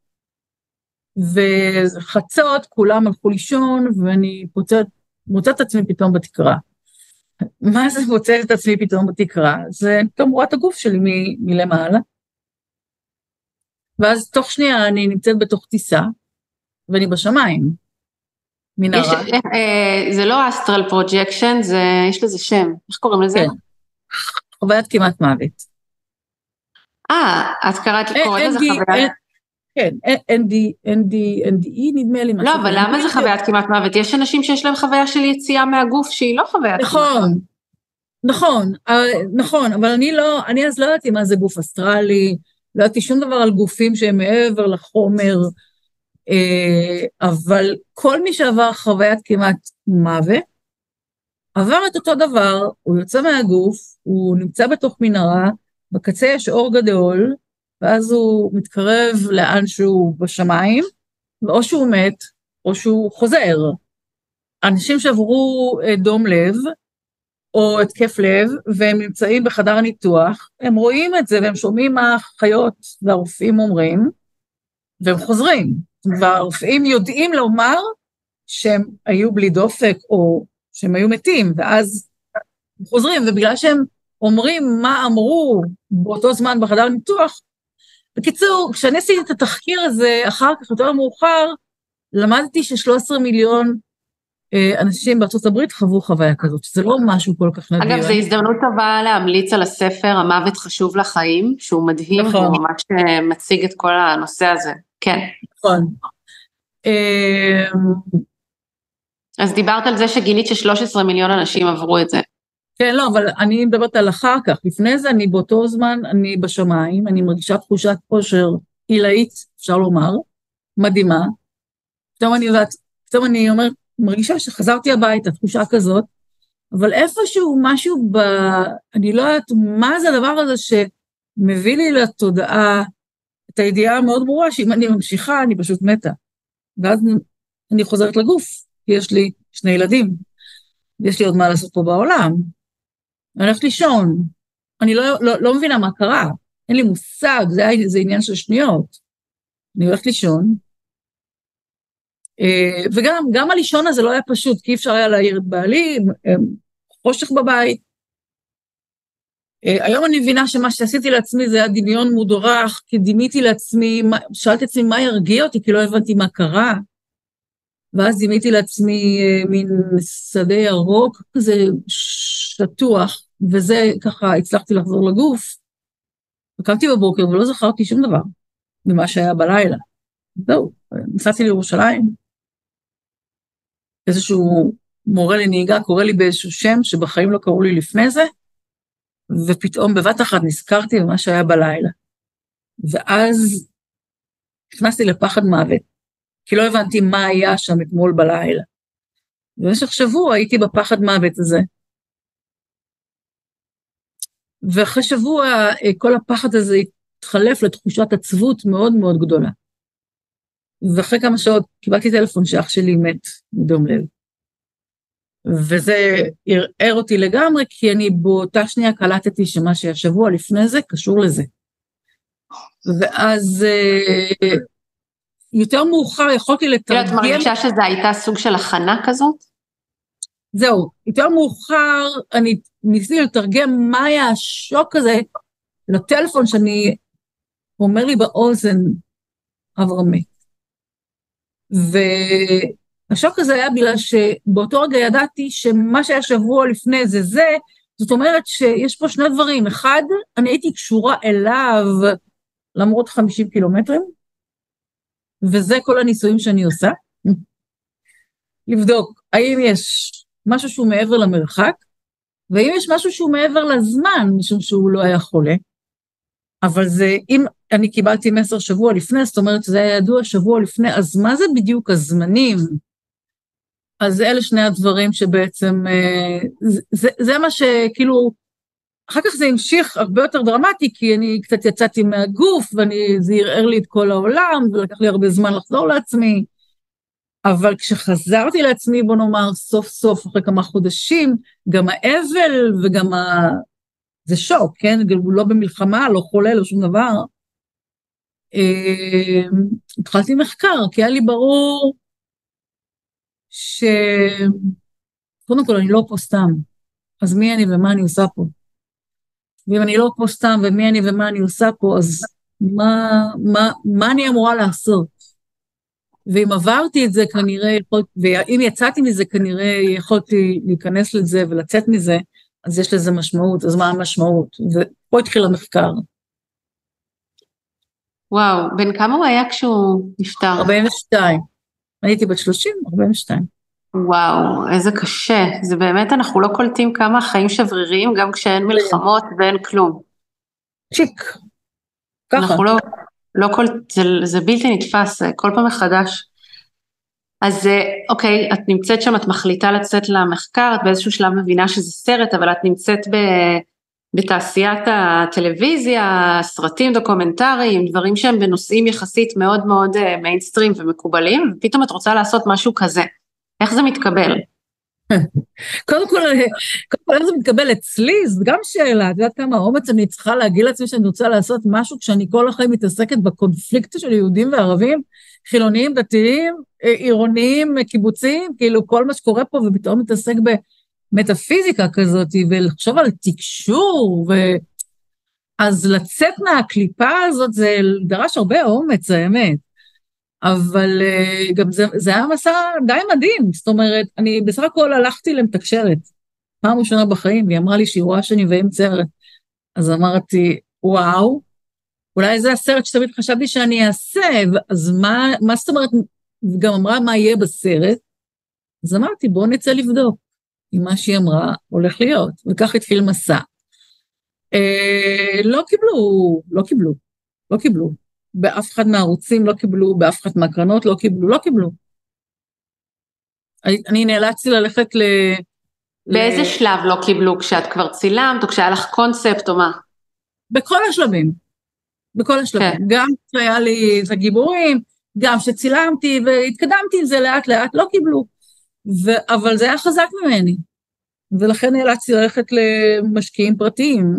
וחצות, כולם הלכו לישון, ואני פוצעת, מוצאת את עצמי פתאום בתקרה. מה זה מוצאת את עצמי פתאום בתקרה? זה פתאום רואה את הגוף שלי מ- מלמעלה. ואז תוך שנייה אני נמצאת בתוך טיסה, ואני בשמיים. מנהרה. יש, אה, זה לא astral projection, יש לזה שם, איך קוראים לזה? כן. חוויית כמעט מוות. אה, את קראת, קוראת לזה חוויה... כן, ND, ND, NDE נדמה לי. לא, אבל. למה זה חוויית כמעט מוות? יש אנשים שיש להם חוויה של יציאה מהגוף שהיא לא חוויית כמעט מוות. נכון, נכון, אה, נכון, אבל אני לא, אני אז לא ידעתי מה זה גוף אסטרלי, לא ידעתי שום דבר על גופים שהם מעבר לחומר, אה, אבל כל מי שעבר חוויית כמעט מוות, עבר את אותו דבר, הוא יוצא מהגוף, הוא נמצא בתוך מנהרה, בקצה יש אור גדול, ואז הוא מתקרב לאן שהוא בשמיים, ואו שהוא מת, או שהוא חוזר. אנשים שעברו אה, דום לב, או התקף לב, והם נמצאים בחדר הניתוח, הם רואים את זה והם שומעים מה החיות והרופאים אומרים, והם חוזרים. והרופאים יודעים לומר שהם היו בלי דופק, או שהם היו מתים, ואז הם חוזרים, ובגלל שהם אומרים מה אמרו באותו זמן בחדר הניתוח, בקיצור, כשאני עשיתי את התחקיר הזה, אחר כך, יותר מאוחר, למדתי ש-13 מיליון אה, אנשים בארצות הברית חוו חוויה כזאת, שזה לא משהו כל כך נדיר. אגב, זו הזדמנות טובה להמליץ על הספר המוות חשוב לחיים, שהוא מדהים, נכון. הוא ממש אה, מציג את כל הנושא הזה. כן. נכון. אה, אז דיברת על זה שגילית ש-13 מיליון אנשים עברו את זה. כן, לא, אבל אני מדברת על אחר כך. לפני זה, אני באותו זמן, אני בשמיים, אני מרגישה תחושת אושר עילאית, אפשר לומר, מדהימה. פתאום אני יודעת, פתאום אני אומרת, מרגישה שחזרתי הביתה, תחושה כזאת, אבל איפשהו משהו ב... אני לא יודעת מה זה הדבר הזה שמביא לי לתודעה את הידיעה המאוד ברורה שאם אני ממשיכה, אני פשוט מתה. ואז אני חוזרת לגוף, כי יש לי שני ילדים, ויש לי עוד מה לעשות פה בעולם. אני הולכת לישון, אני לא, לא, לא מבינה מה קרה, אין לי מושג, זה, זה עניין של שניות. אני הולכת לישון, אה, וגם גם הלישון הזה לא היה פשוט, כי אי אפשר היה להעיר את בעלי, חושך בבית. אה, היום אני מבינה שמה שעשיתי לעצמי זה היה דמיון מודרך, כי דימיתי לעצמי, שאלתי עצמי מה ירגיע אותי, כי לא הבנתי מה קרה. ואז דימיתי לעצמי אה, מין שדה ירוק כזה שטוח, וזה ככה הצלחתי לחזור לגוף. קמתי בבוקר ולא זכרתי שום דבר ממה שהיה בלילה. זהו, נסעתי לירושלים. איזשהו מורה לנהיגה קורא לי באיזשהו שם שבחיים לא קראו לי לפני זה, ופתאום בבת אחת נזכרתי במה שהיה בלילה. ואז נכנסתי לפחד מוות, כי לא הבנתי מה היה שם אתמול בלילה. במשך שבוע הייתי בפחד מוות הזה. ואחרי שבוע אה, כל הפחד הזה התחלף לתחושת עצבות מאוד מאוד גדולה. ואחרי כמה שעות קיבלתי טלפון שאח שלי מת מדום לב. וזה ערער אותי לגמרי, כי אני באותה שנייה קלטתי שמה שהשבוע לפני זה קשור לזה. ואז אה, יותר מאוחר יכולתי כאילו, את לתרגם, מרגישה שזו הייתה סוג של הכנה כזאת? זהו, יותר מאוחר אני ניסיתי לתרגם מה היה השוק הזה לטלפון שאני הוא אומר לי באוזן, אברהם מת. והשוק הזה היה בגלל שבאותו רגע ידעתי שמה שהיה שבוע לפני זה זה, זאת אומרת שיש פה שני דברים. אחד, אני הייתי קשורה אליו למרות 50 קילומטרים, וזה כל הניסויים שאני עושה. לבדוק האם יש משהו שהוא מעבר למרחק, ואם יש משהו שהוא מעבר לזמן, משום שהוא לא היה חולה. אבל זה, אם אני קיבלתי מסר שבוע לפני, זאת אומרת שזה היה ידוע שבוע לפני, אז מה זה בדיוק הזמנים? אז אלה שני הדברים שבעצם, אה, זה, זה, זה מה שכאילו, אחר כך זה המשיך הרבה יותר דרמטי, כי אני קצת יצאתי מהגוף, וזה ערער לי את כל העולם, ולקח לי הרבה זמן לחזור לעצמי. אבל כשחזרתי לעצמי, בוא נאמר, סוף סוף, אחרי כמה חודשים, גם האבל וגם ה... זה שוק, כן? הוא לא במלחמה, לא חולה, לא שום דבר. אה, התחלתי מחקר, כי היה לי ברור ש... קודם כל, אני לא פה סתם. אז מי אני ומה אני עושה פה? ואם אני לא פה סתם, ומי אני ומה אני עושה פה, אז מה, מה, מה אני אמורה לעשות? ואם עברתי את זה כנראה, ואם יצאתי מזה כנראה יכולתי להיכנס לזה ולצאת מזה, אז יש לזה משמעות, אז מה המשמעות? ופה התחיל המחקר. וואו, בן כמה הוא היה כשהוא נפטר? 42. הייתי בת 30, 42. וואו, איזה קשה. זה באמת, אנחנו לא קולטים כמה חיים שבריריים, גם כשאין מלחמות ואין כלום. צ'יק. ככה. אנחנו לא, לא כל, זה, זה בלתי נתפס, כל פעם מחדש. אז אוקיי, את נמצאת שם, את מחליטה לצאת למחקר, את באיזשהו שלב מבינה שזה סרט, אבל את נמצאת ב, בתעשיית הטלוויזיה, סרטים דוקומנטריים, דברים שהם בנושאים יחסית מאוד מאוד מיינסטרים אה, ומקובלים, ופתאום את רוצה לעשות משהו כזה. איך זה מתקבל? קודם כל, קודם כל, איך זה מתקבל אצלי, זו גם שאלה, את יודעת כמה אומץ אני צריכה להגיד לעצמי שאני רוצה לעשות משהו כשאני כל החיים מתעסקת בקונפליקט של יהודים וערבים, חילוניים, דתיים, אה, עירוניים, קיבוציים, כאילו כל מה שקורה פה, ופתאום מתעסק במטאפיזיקה כזאת, ולחשוב על תקשור, ו... אז לצאת מהקליפה הזאת זה דרש הרבה אומץ, האמת. אבל uh, גם זה, זה היה מסע די מדהים, זאת אומרת, אני בסך הכל הלכתי למתקשרת, פעם ראשונה בחיים, והיא אמרה לי שהיא רואה שאני ועם סרט. אז אמרתי, וואו, אולי זה הסרט שתמיד חשבתי שאני אעשה, אז מה, מה זאת אומרת, גם אמרה מה יהיה בסרט, אז אמרתי, בואו נצא לבדוק אם מה שהיא אמרה הולך להיות, וכך התחיל מסע. אה, לא קיבלו, לא קיבלו, לא קיבלו. באף אחד מהערוצים לא קיבלו, באף אחד מהקרנות לא קיבלו, לא קיבלו. אני, אני נאלצתי ללכת ל... באיזה ל... שלב לא קיבלו? כשאת כבר צילמת, או כשהיה לך קונספט, או מה? בכל השלבים. בכל השלבים. כן. גם כשהיה לי את הגיבורים, גם כשצילמתי והתקדמתי עם זה לאט לאט, לא קיבלו. ו... אבל זה היה חזק ממני. ולכן נאלצתי ללכת למשקיעים פרטיים,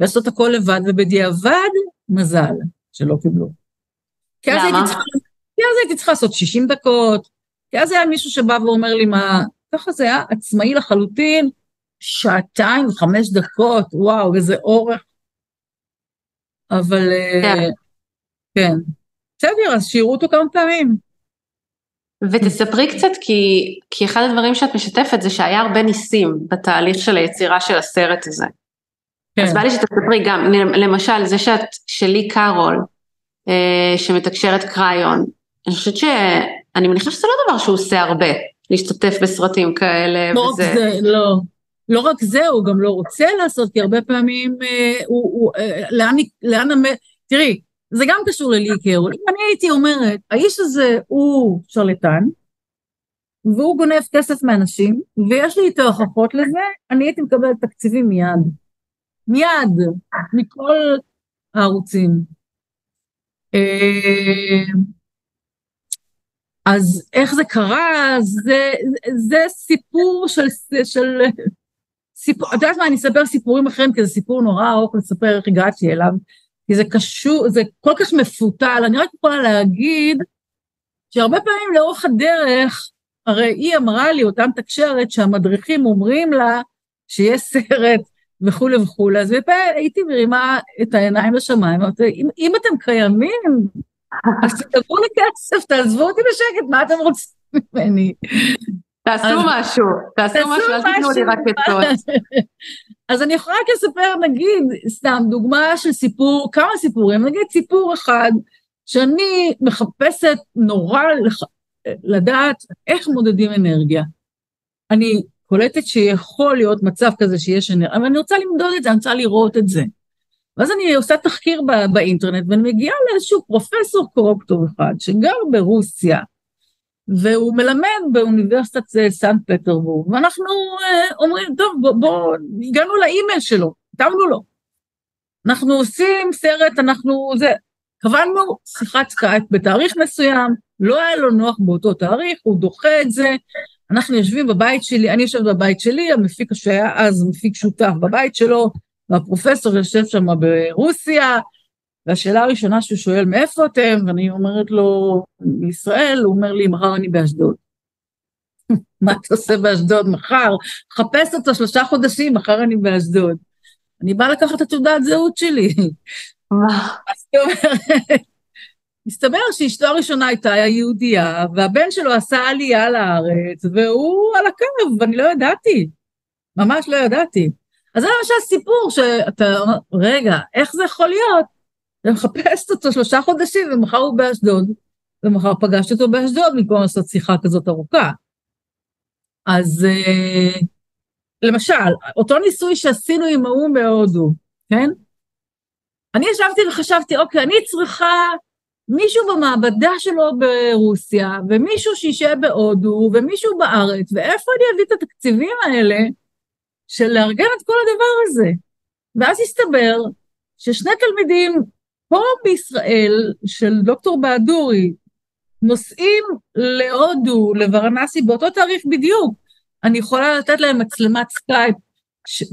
לעשות הכל לבד, ובדיעבד, מזל. שלא קיבלו. כי אז, הייתי צריכה, כי אז הייתי צריכה לעשות 60 דקות, כי אז היה מישהו שבא ואומר לי מה, ככה זה היה עצמאי לחלוטין, שעתיים וחמש דקות, וואו, איזה אורך. אבל כן, כן. בסדר, אז שיראו אותו כמה פעמים. ותספרי קצת, כי, כי אחד הדברים שאת משתפת זה שהיה הרבה ניסים בתהליך של היצירה של הסרט הזה. כן. אז בא לי שתספרי גם, למשל, זה שאת, שלי קארול, אה, שמתקשרת קריון, אני חושבת ש... אני מניחה שזה לא דבר שהוא עושה הרבה, להשתתף בסרטים כאלה לא וזה. רק זה, לא. לא רק זה, הוא גם לא רוצה לעשות, כי הרבה פעמים אה, הוא, הוא אה, לאן, לאן, תראי, זה גם קשור ללי קרול. אם אני הייתי אומרת, האיש הזה הוא שרלטן, והוא גונב כסף מאנשים, ויש לי איתו הוכחות לזה, אני הייתי מקבלת תקציבים מיד. מיד, מכל הערוצים. אה, אז איך זה קרה? זה, זה סיפור של, של סיפור, את יודעת מה, אני אספר סיפורים אחרים, כי זה סיפור נורא ארוך לספר איך הגעתי אליו, כי זה קשור, זה כל כך מפותל, אני רק יכולה להגיד שהרבה פעמים לאורך הדרך, הרי היא אמרה לי, אותה מתקשרת, שהמדריכים אומרים לה שיש סרט וכולי וכולי, אז הייתי מרימה את העיניים לשמיים, אמרתי, אם, אם אתם קיימים, אז תדברו לי כסף, תעזבו אותי בשקט, מה אתם רוצים ממני? תעשו משהו, תעשו משהו, אל תיתנו לי רק עצות. (laughs) אז אני יכולה רק לספר, נגיד, סתם דוגמה של סיפור, כמה סיפורים, נגיד סיפור אחד, שאני מחפשת נורא לח... לדעת איך מודדים אנרגיה. אני קולטת שיכול להיות מצב כזה שיש אנרגיה, אבל אני רוצה למדוד את זה, אני רוצה לראות את זה. ואז אני עושה תחקיר באינטרנט ואני מגיעה לאיזשהו פרופסור קורוקטור אחד שגר ברוסיה, והוא מלמד באוניברסיטת סנט פטרבורג, ואנחנו אה, אומרים, טוב, בוא, בוא, הגענו לאימייל שלו, כתבנו לו. אנחנו עושים סרט, אנחנו, זה, קבענו שיחת סקייפ בתאריך מסוים, לא היה לו נוח באותו תאריך, הוא דוחה את זה, אנחנו יושבים בבית שלי, אני יושבת בבית שלי, המפיק שהיה אז מפיק שותף בבית שלו, והפרופסור יושב שם ברוסיה, והשאלה הראשונה שהוא שואל, מאיפה אתם? ואני אומרת לו, מישראל, הוא אומר לי, מחר אני באשדוד. (laughs) מה אתה עושה באשדוד מחר? חפש אותו שלושה חודשים, מחר אני באשדוד. אני באה לקחת את התעודת זהות שלי. מה? מסתבר שאשתו הראשונה הייתה יהודייה, והבן שלו עשה עלייה לארץ, והוא על הקו, ואני לא ידעתי. ממש לא ידעתי. אז זה למשל סיפור שאתה אומר, רגע, איך זה יכול להיות? אני מחפשת אותו שלושה חודשים, ומחר הוא באשדוד, ומחר פגשתי אותו באשדוד במקום לעשות שיחה כזאת ארוכה. אז אה, למשל, אותו ניסוי שעשינו עם ההוא מהודו, כן? אני ישבתי וחשבתי, אוקיי, אני צריכה מישהו במעבדה שלו ברוסיה, ומישהו שישב בהודו, ומישהו בארץ, ואיפה אני אביא את התקציבים האלה של לארגן את כל הדבר הזה? ואז הסתבר ששני תלמידים פה בישראל של דוקטור בהדורי נוסעים להודו, לוורנסי, באותו תאריך בדיוק. אני יכולה לתת להם מצלמת סקייפ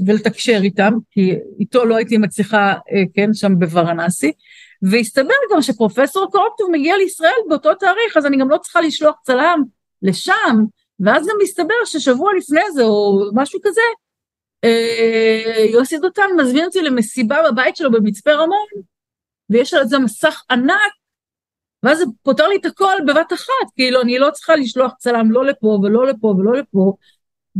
ולתקשר איתם, כי איתו לא הייתי מצליחה, אה, כן, שם בוורנסי. והסתבר גם שפרופסור קורוטקוב מגיע לישראל באותו תאריך, אז אני גם לא צריכה לשלוח צלם לשם, ואז גם מסתבר ששבוע לפני זה, או משהו כזה, אה, יוסי דותן מזמין אותי למסיבה בבית שלו במצפה רמון, ויש על זה מסך ענק, ואז זה פותר לי את הכל בבת אחת, כאילו אני לא צריכה לשלוח צלם לא לפה ולא לפה ולא לפה,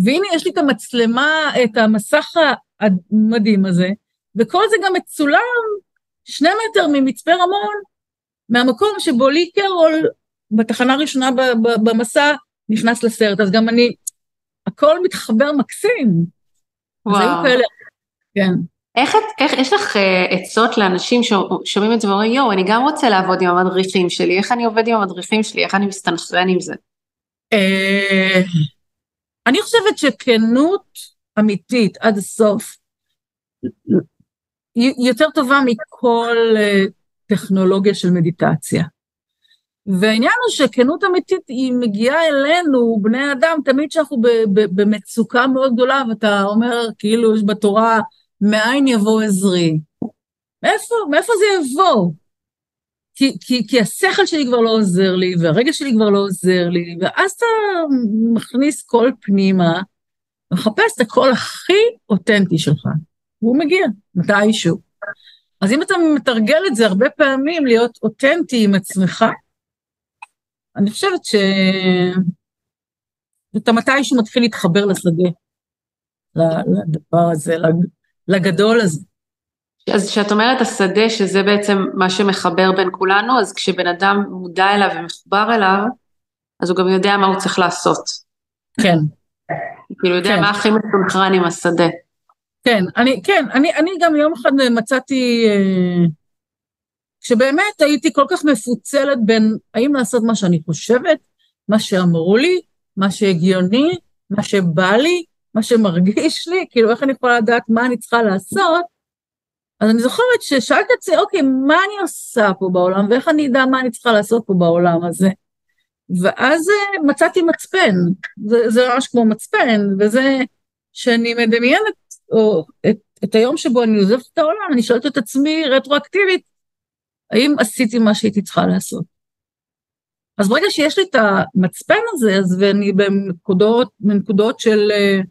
והנה יש לי את המצלמה, את המסך המדהים הזה, וכל זה גם מצולם שני מטר ממצפה רמון, מהמקום שבו לי קרול בתחנה הראשונה במסע נכנס לסרט, אז גם אני, הכל מתחבר מקסים. וואו. אז היו כאלה, כן. איך, איך יש לך uh, עצות לאנשים ששומעים את זה ואומרים, יואו, אני גם רוצה לעבוד עם המדריכים שלי, איך אני עובד עם המדריכים שלי, איך אני מסתנכרן עם זה? Uh, אני חושבת שכנות אמיתית עד הסוף, יותר טובה מכל uh, טכנולוגיה של מדיטציה. והעניין הוא שכנות אמיתית היא מגיעה אלינו, בני אדם, תמיד כשאנחנו במצוקה מאוד גדולה, ואתה אומר, כאילו יש בתורה, מאין יבוא עזרי? מאיפה, מאיפה זה יבוא? כי, כי, כי השכל שלי כבר לא עוזר לי, והרגע שלי כבר לא עוזר לי, ואז אתה מכניס קול פנימה, מחפש את הקול הכי אותנטי שלך, והוא מגיע, מתישהו. אז אם אתה מתרגל את זה הרבה פעמים, להיות אותנטי עם עצמך, אני חושבת ש... שאתה מתישהו מתחיל להתחבר לשדה, לדבר הזה, לגדול הזה. אז כשאת אומרת השדה, שזה בעצם מה שמחבר בין כולנו, אז כשבן אדם מודע אליו ומחובר אליו, אז הוא גם יודע מה הוא צריך לעשות. כן. כאילו יודע כן. מה הכי מסונכרן עם השדה. כן, אני, כן, אני, אני גם יום אחד מצאתי, אה, כשבאמת הייתי כל כך מפוצלת בין האם לעשות מה שאני חושבת, מה שאמרו לי, מה שהגיוני, מה שבא לי, מה שמרגיש לי, כאילו איך אני יכולה לדעת מה אני צריכה לעשות, אז אני זוכרת ששאלתי את עצמי, אוקיי, מה אני עושה פה בעולם, ואיך אני אדע מה אני צריכה לעשות פה בעולם הזה? ואז אה, מצאתי מצפן, זה, זה ממש כמו מצפן, וזה שאני מדמיינת או, את, את היום שבו אני עוזבת את העולם, אני שואלת את עצמי רטרואקטיבית, האם עשיתי מה שהייתי צריכה לעשות? אז ברגע שיש לי את המצפן הזה, אז ואני בנקודות, בנקודות של uh,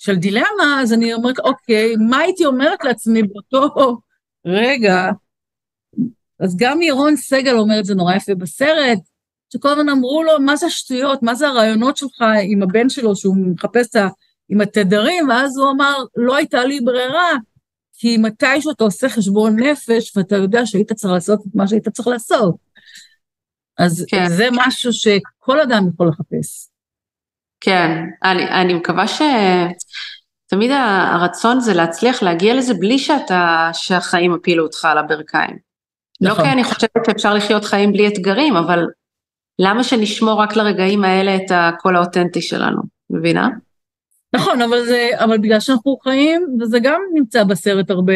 של דילמה, אז אני אומרת, אוקיי, מה הייתי אומרת לעצמי באותו רגע? אז גם ירון סגל אומר את זה נורא יפה בסרט, שכל הזמן אמרו לו, מה זה השטויות, מה זה הרעיונות שלך עם הבן שלו, שהוא מחפש עם התדרים, ואז הוא אמר, לא הייתה לי ברירה, כי מתישהו אתה עושה חשבון נפש, ואתה יודע שהיית צריך לעשות את מה שהיית צריך לעשות. אז כן. זה משהו שכל אדם יכול לחפש. כן, אני, אני מקווה שתמיד הרצון זה להצליח להגיע לזה בלי שאתה, שהחיים הפילו אותך על הברכיים. לא נכון. לא כי אני חושבת שאפשר לחיות חיים בלי אתגרים, אבל למה שנשמור רק לרגעים האלה את הקול האותנטי שלנו, מבינה? נכון, אבל, זה, אבל בגלל שאנחנו חיים, וזה גם נמצא בסרט הרבה,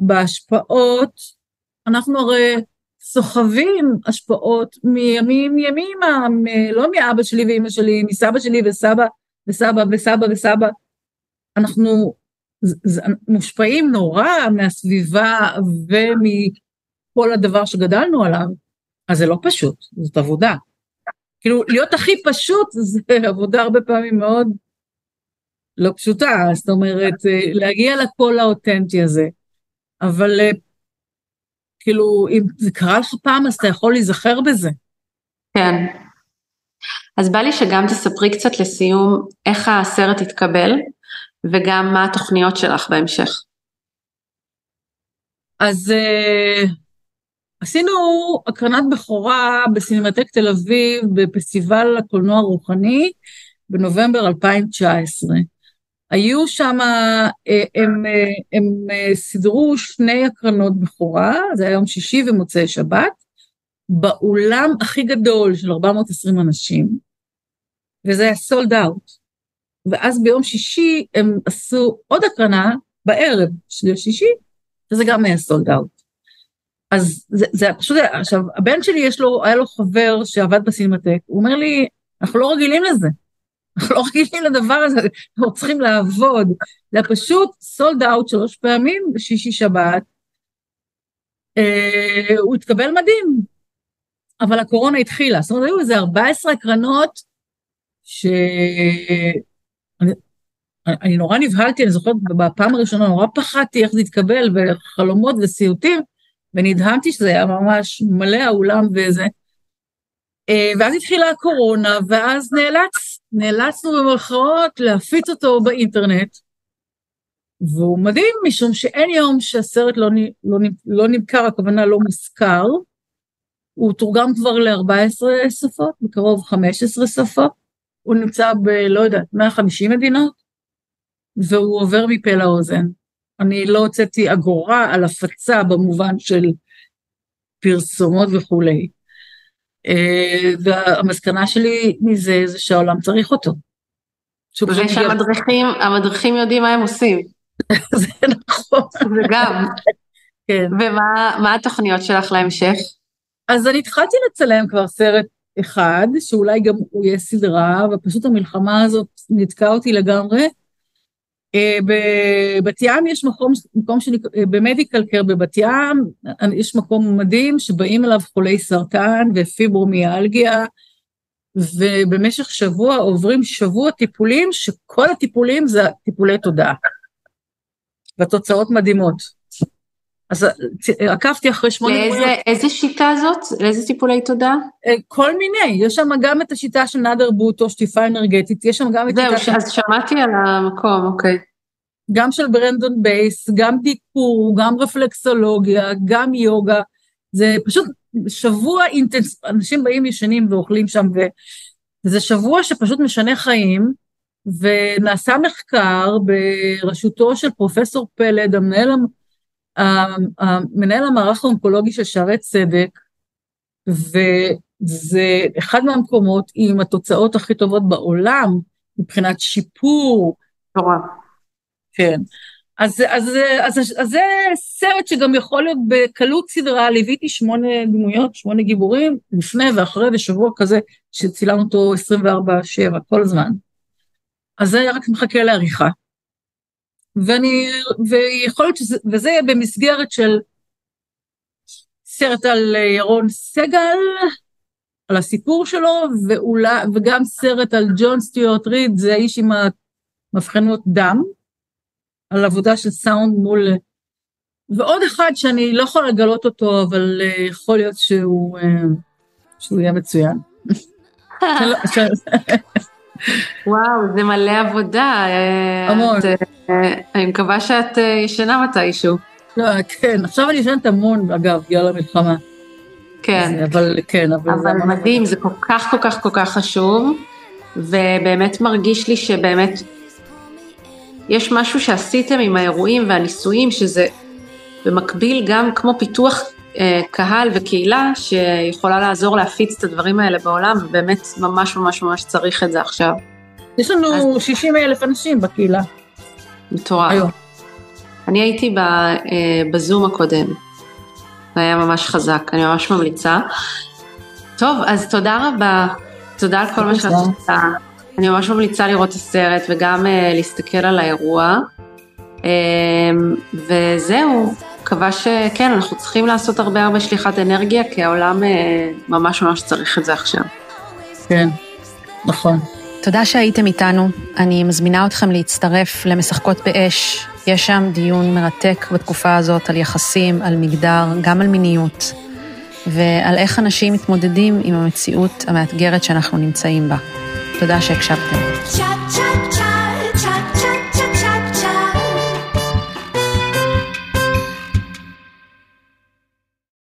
בהשפעות, אנחנו הרי סוחבים השפעות מימים ימימה, לא מאבא שלי ואימא שלי, מסבא שלי וסבא וסבא וסבא וסבא. אנחנו מושפעים נורא מהסביבה ומכל הדבר שגדלנו עליו, אז זה לא פשוט, זאת עבודה. כאילו, להיות הכי פשוט זה עבודה הרבה פעמים מאוד לא פשוטה, זאת אומרת, להגיע לקול האותנטי הזה. אבל כאילו, אם זה קרה לך פעם, אז אתה יכול להיזכר בזה. כן. אז בא לי שגם תספרי קצת לסיום איך הסרט התקבל, וגם מה התוכניות שלך בהמשך. אז uh, עשינו הקרנת בכורה בסינמטק תל אביב בפסטיבל הקולנוע הרוחני בנובמבר 2019. היו שם, אה, הם, אה, הם אה, סידרו שני הקרנות בכורה, זה היה יום שישי ומוצאי שבת, באולם הכי גדול של 420 אנשים, וזה היה sold out. ואז ביום שישי הם עשו עוד הקרנה בערב של שישי, וזה גם היה sold out. אז זה, זה פשוט, עכשיו, הבן שלי יש לו, היה לו חבר שעבד בסינמטק, הוא אומר לי, אנחנו לא רגילים לזה. אנחנו לא רגילים לדבר הזה, אנחנו צריכים לעבוד. זה פשוט sold out שלוש פעמים בשישי שבת. אה, הוא התקבל מדהים, אבל הקורונה התחילה. זאת אומרת, היו איזה 14 הקרנות ש... אני, אני נורא נבהלתי, אני זוכרת בפעם הראשונה נורא פחדתי איך זה יתקבל, וחלומות וסיוטים, ונדהמתי שזה היה ממש מלא האולם וזה. אה, ואז התחילה הקורונה, ואז נאלץ, נאלצנו במרכאות להפיץ אותו באינטרנט, והוא מדהים, משום שאין יום שהסרט לא, לא, לא נמכר, הכוונה לא מוזכר, הוא תורגם כבר ל-14 שפות, בקרוב 15 שפות, הוא נמצא ב, לא יודעת, 150 מדינות, והוא עובר מפה לאוזן. אני לא הוצאתי אגורה על הפצה במובן של פרסומות וכולי. אה, והמסקנה שלי מזה זה שהעולם צריך אותו. ושהמדריכים, המדריכים יודעים מה הם עושים. (laughs) זה נכון. זה גם. (laughs) כן. ומה התוכניות שלך להמשך? אז אני התחלתי לצלם כבר סרט אחד, שאולי גם הוא יהיה סדרה, ופשוט המלחמה הזאת נתקעה אותי לגמרי. אה, בבת ים יש מקום, מקום אה, במדיקל קר בבת ים, יש מקום מדהים שבאים אליו חולי סרטן ופיברומיאלגיה, ובמשך שבוע עוברים שבוע טיפולים, שכל הטיפולים זה טיפולי תודעה. והתוצאות מדהימות. אז אה, עקבתי אחרי שמונה... לאיזה איזה שיטה זאת? לאיזה טיפולי תודעה? כל מיני, יש שם גם את השיטה של נאדר בוטו, שטיפה אנרגטית, יש שם גם את שיטה... זהו, אז שמעתי על המקום, אוקיי. גם של ברנדון בייס, גם דיקור, גם רפלקסולוגיה, גם יוגה, זה פשוט שבוע אינטנס... אנשים באים ישנים ואוכלים שם, וזה שבוע שפשוט משנה חיים, ונעשה מחקר בראשותו של פרופסור פלד, המנהל, המנהל המערך האונקולוגי של שערי צדק, וזה אחד מהמקומות עם התוצאות הכי טובות בעולם, מבחינת שיפור. נורא. כן. אז, אז, אז, אז, אז זה סרט שגם יכול להיות בקלות סדרה, ליוויתי שמונה דמויות, שמונה גיבורים, לפני ואחרי ושבוע כזה, שצילמנו אותו 24-7 כל הזמן. אז זה רק מחכה לעריכה. ואני, ויכול להיות שזה, וזה יהיה במסגרת של סרט על ירון סגל, על הסיפור שלו, ואולי, וגם סרט על ג'ון סטיוארט ריד, זה האיש עם מבחנות דם, על עבודה של סאונד מול... ועוד אחד שאני לא יכולה לגלות אותו, אבל uh, יכול להיות שהוא, uh, שהוא יהיה מצוין. (laughs) (laughs) וואו, זה מלא עבודה. המון. את, אני מקווה שאת ישנה מתישהו. לא, כן, עכשיו אני ישנת המון, אגב, בגלל המלחמה. כן. אבל כן, אבל... אבל מדהים, זה כל כך כל כך כל כך חשוב, ובאמת מרגיש לי שבאמת יש משהו שעשיתם עם האירועים והניסויים, שזה במקביל גם כמו פיתוח אה, קהל וקהילה, שיכולה לעזור להפיץ את הדברים האלה בעולם, ובאמת ממש ממש ממש צריך את זה עכשיו. יש לנו אז... 60 אלף אנשים בקהילה. מטורף. היום. אני הייתי אה, בזום הקודם, זה היה ממש חזק, אני ממש ממליצה. טוב, אז תודה רבה, תודה על כל מה שאת עושה. אני ממש ממליצה לראות את הסרט וגם uh, להסתכל על האירוע. Um, וזהו, מקווה שכן, אנחנו צריכים לעשות הרבה הרבה שליחת אנרגיה, כי העולם uh, ממש ממש צריך את זה עכשיו. כן, נכון. תודה שהייתם איתנו. אני מזמינה אתכם להצטרף למשחקות באש. יש שם דיון מרתק בתקופה הזאת על יחסים, על מגדר, גם על מיניות, ועל איך אנשים מתמודדים עם המציאות המאתגרת שאנחנו נמצאים בה. תודה שהקשבתם. צ'ה, צ'ה,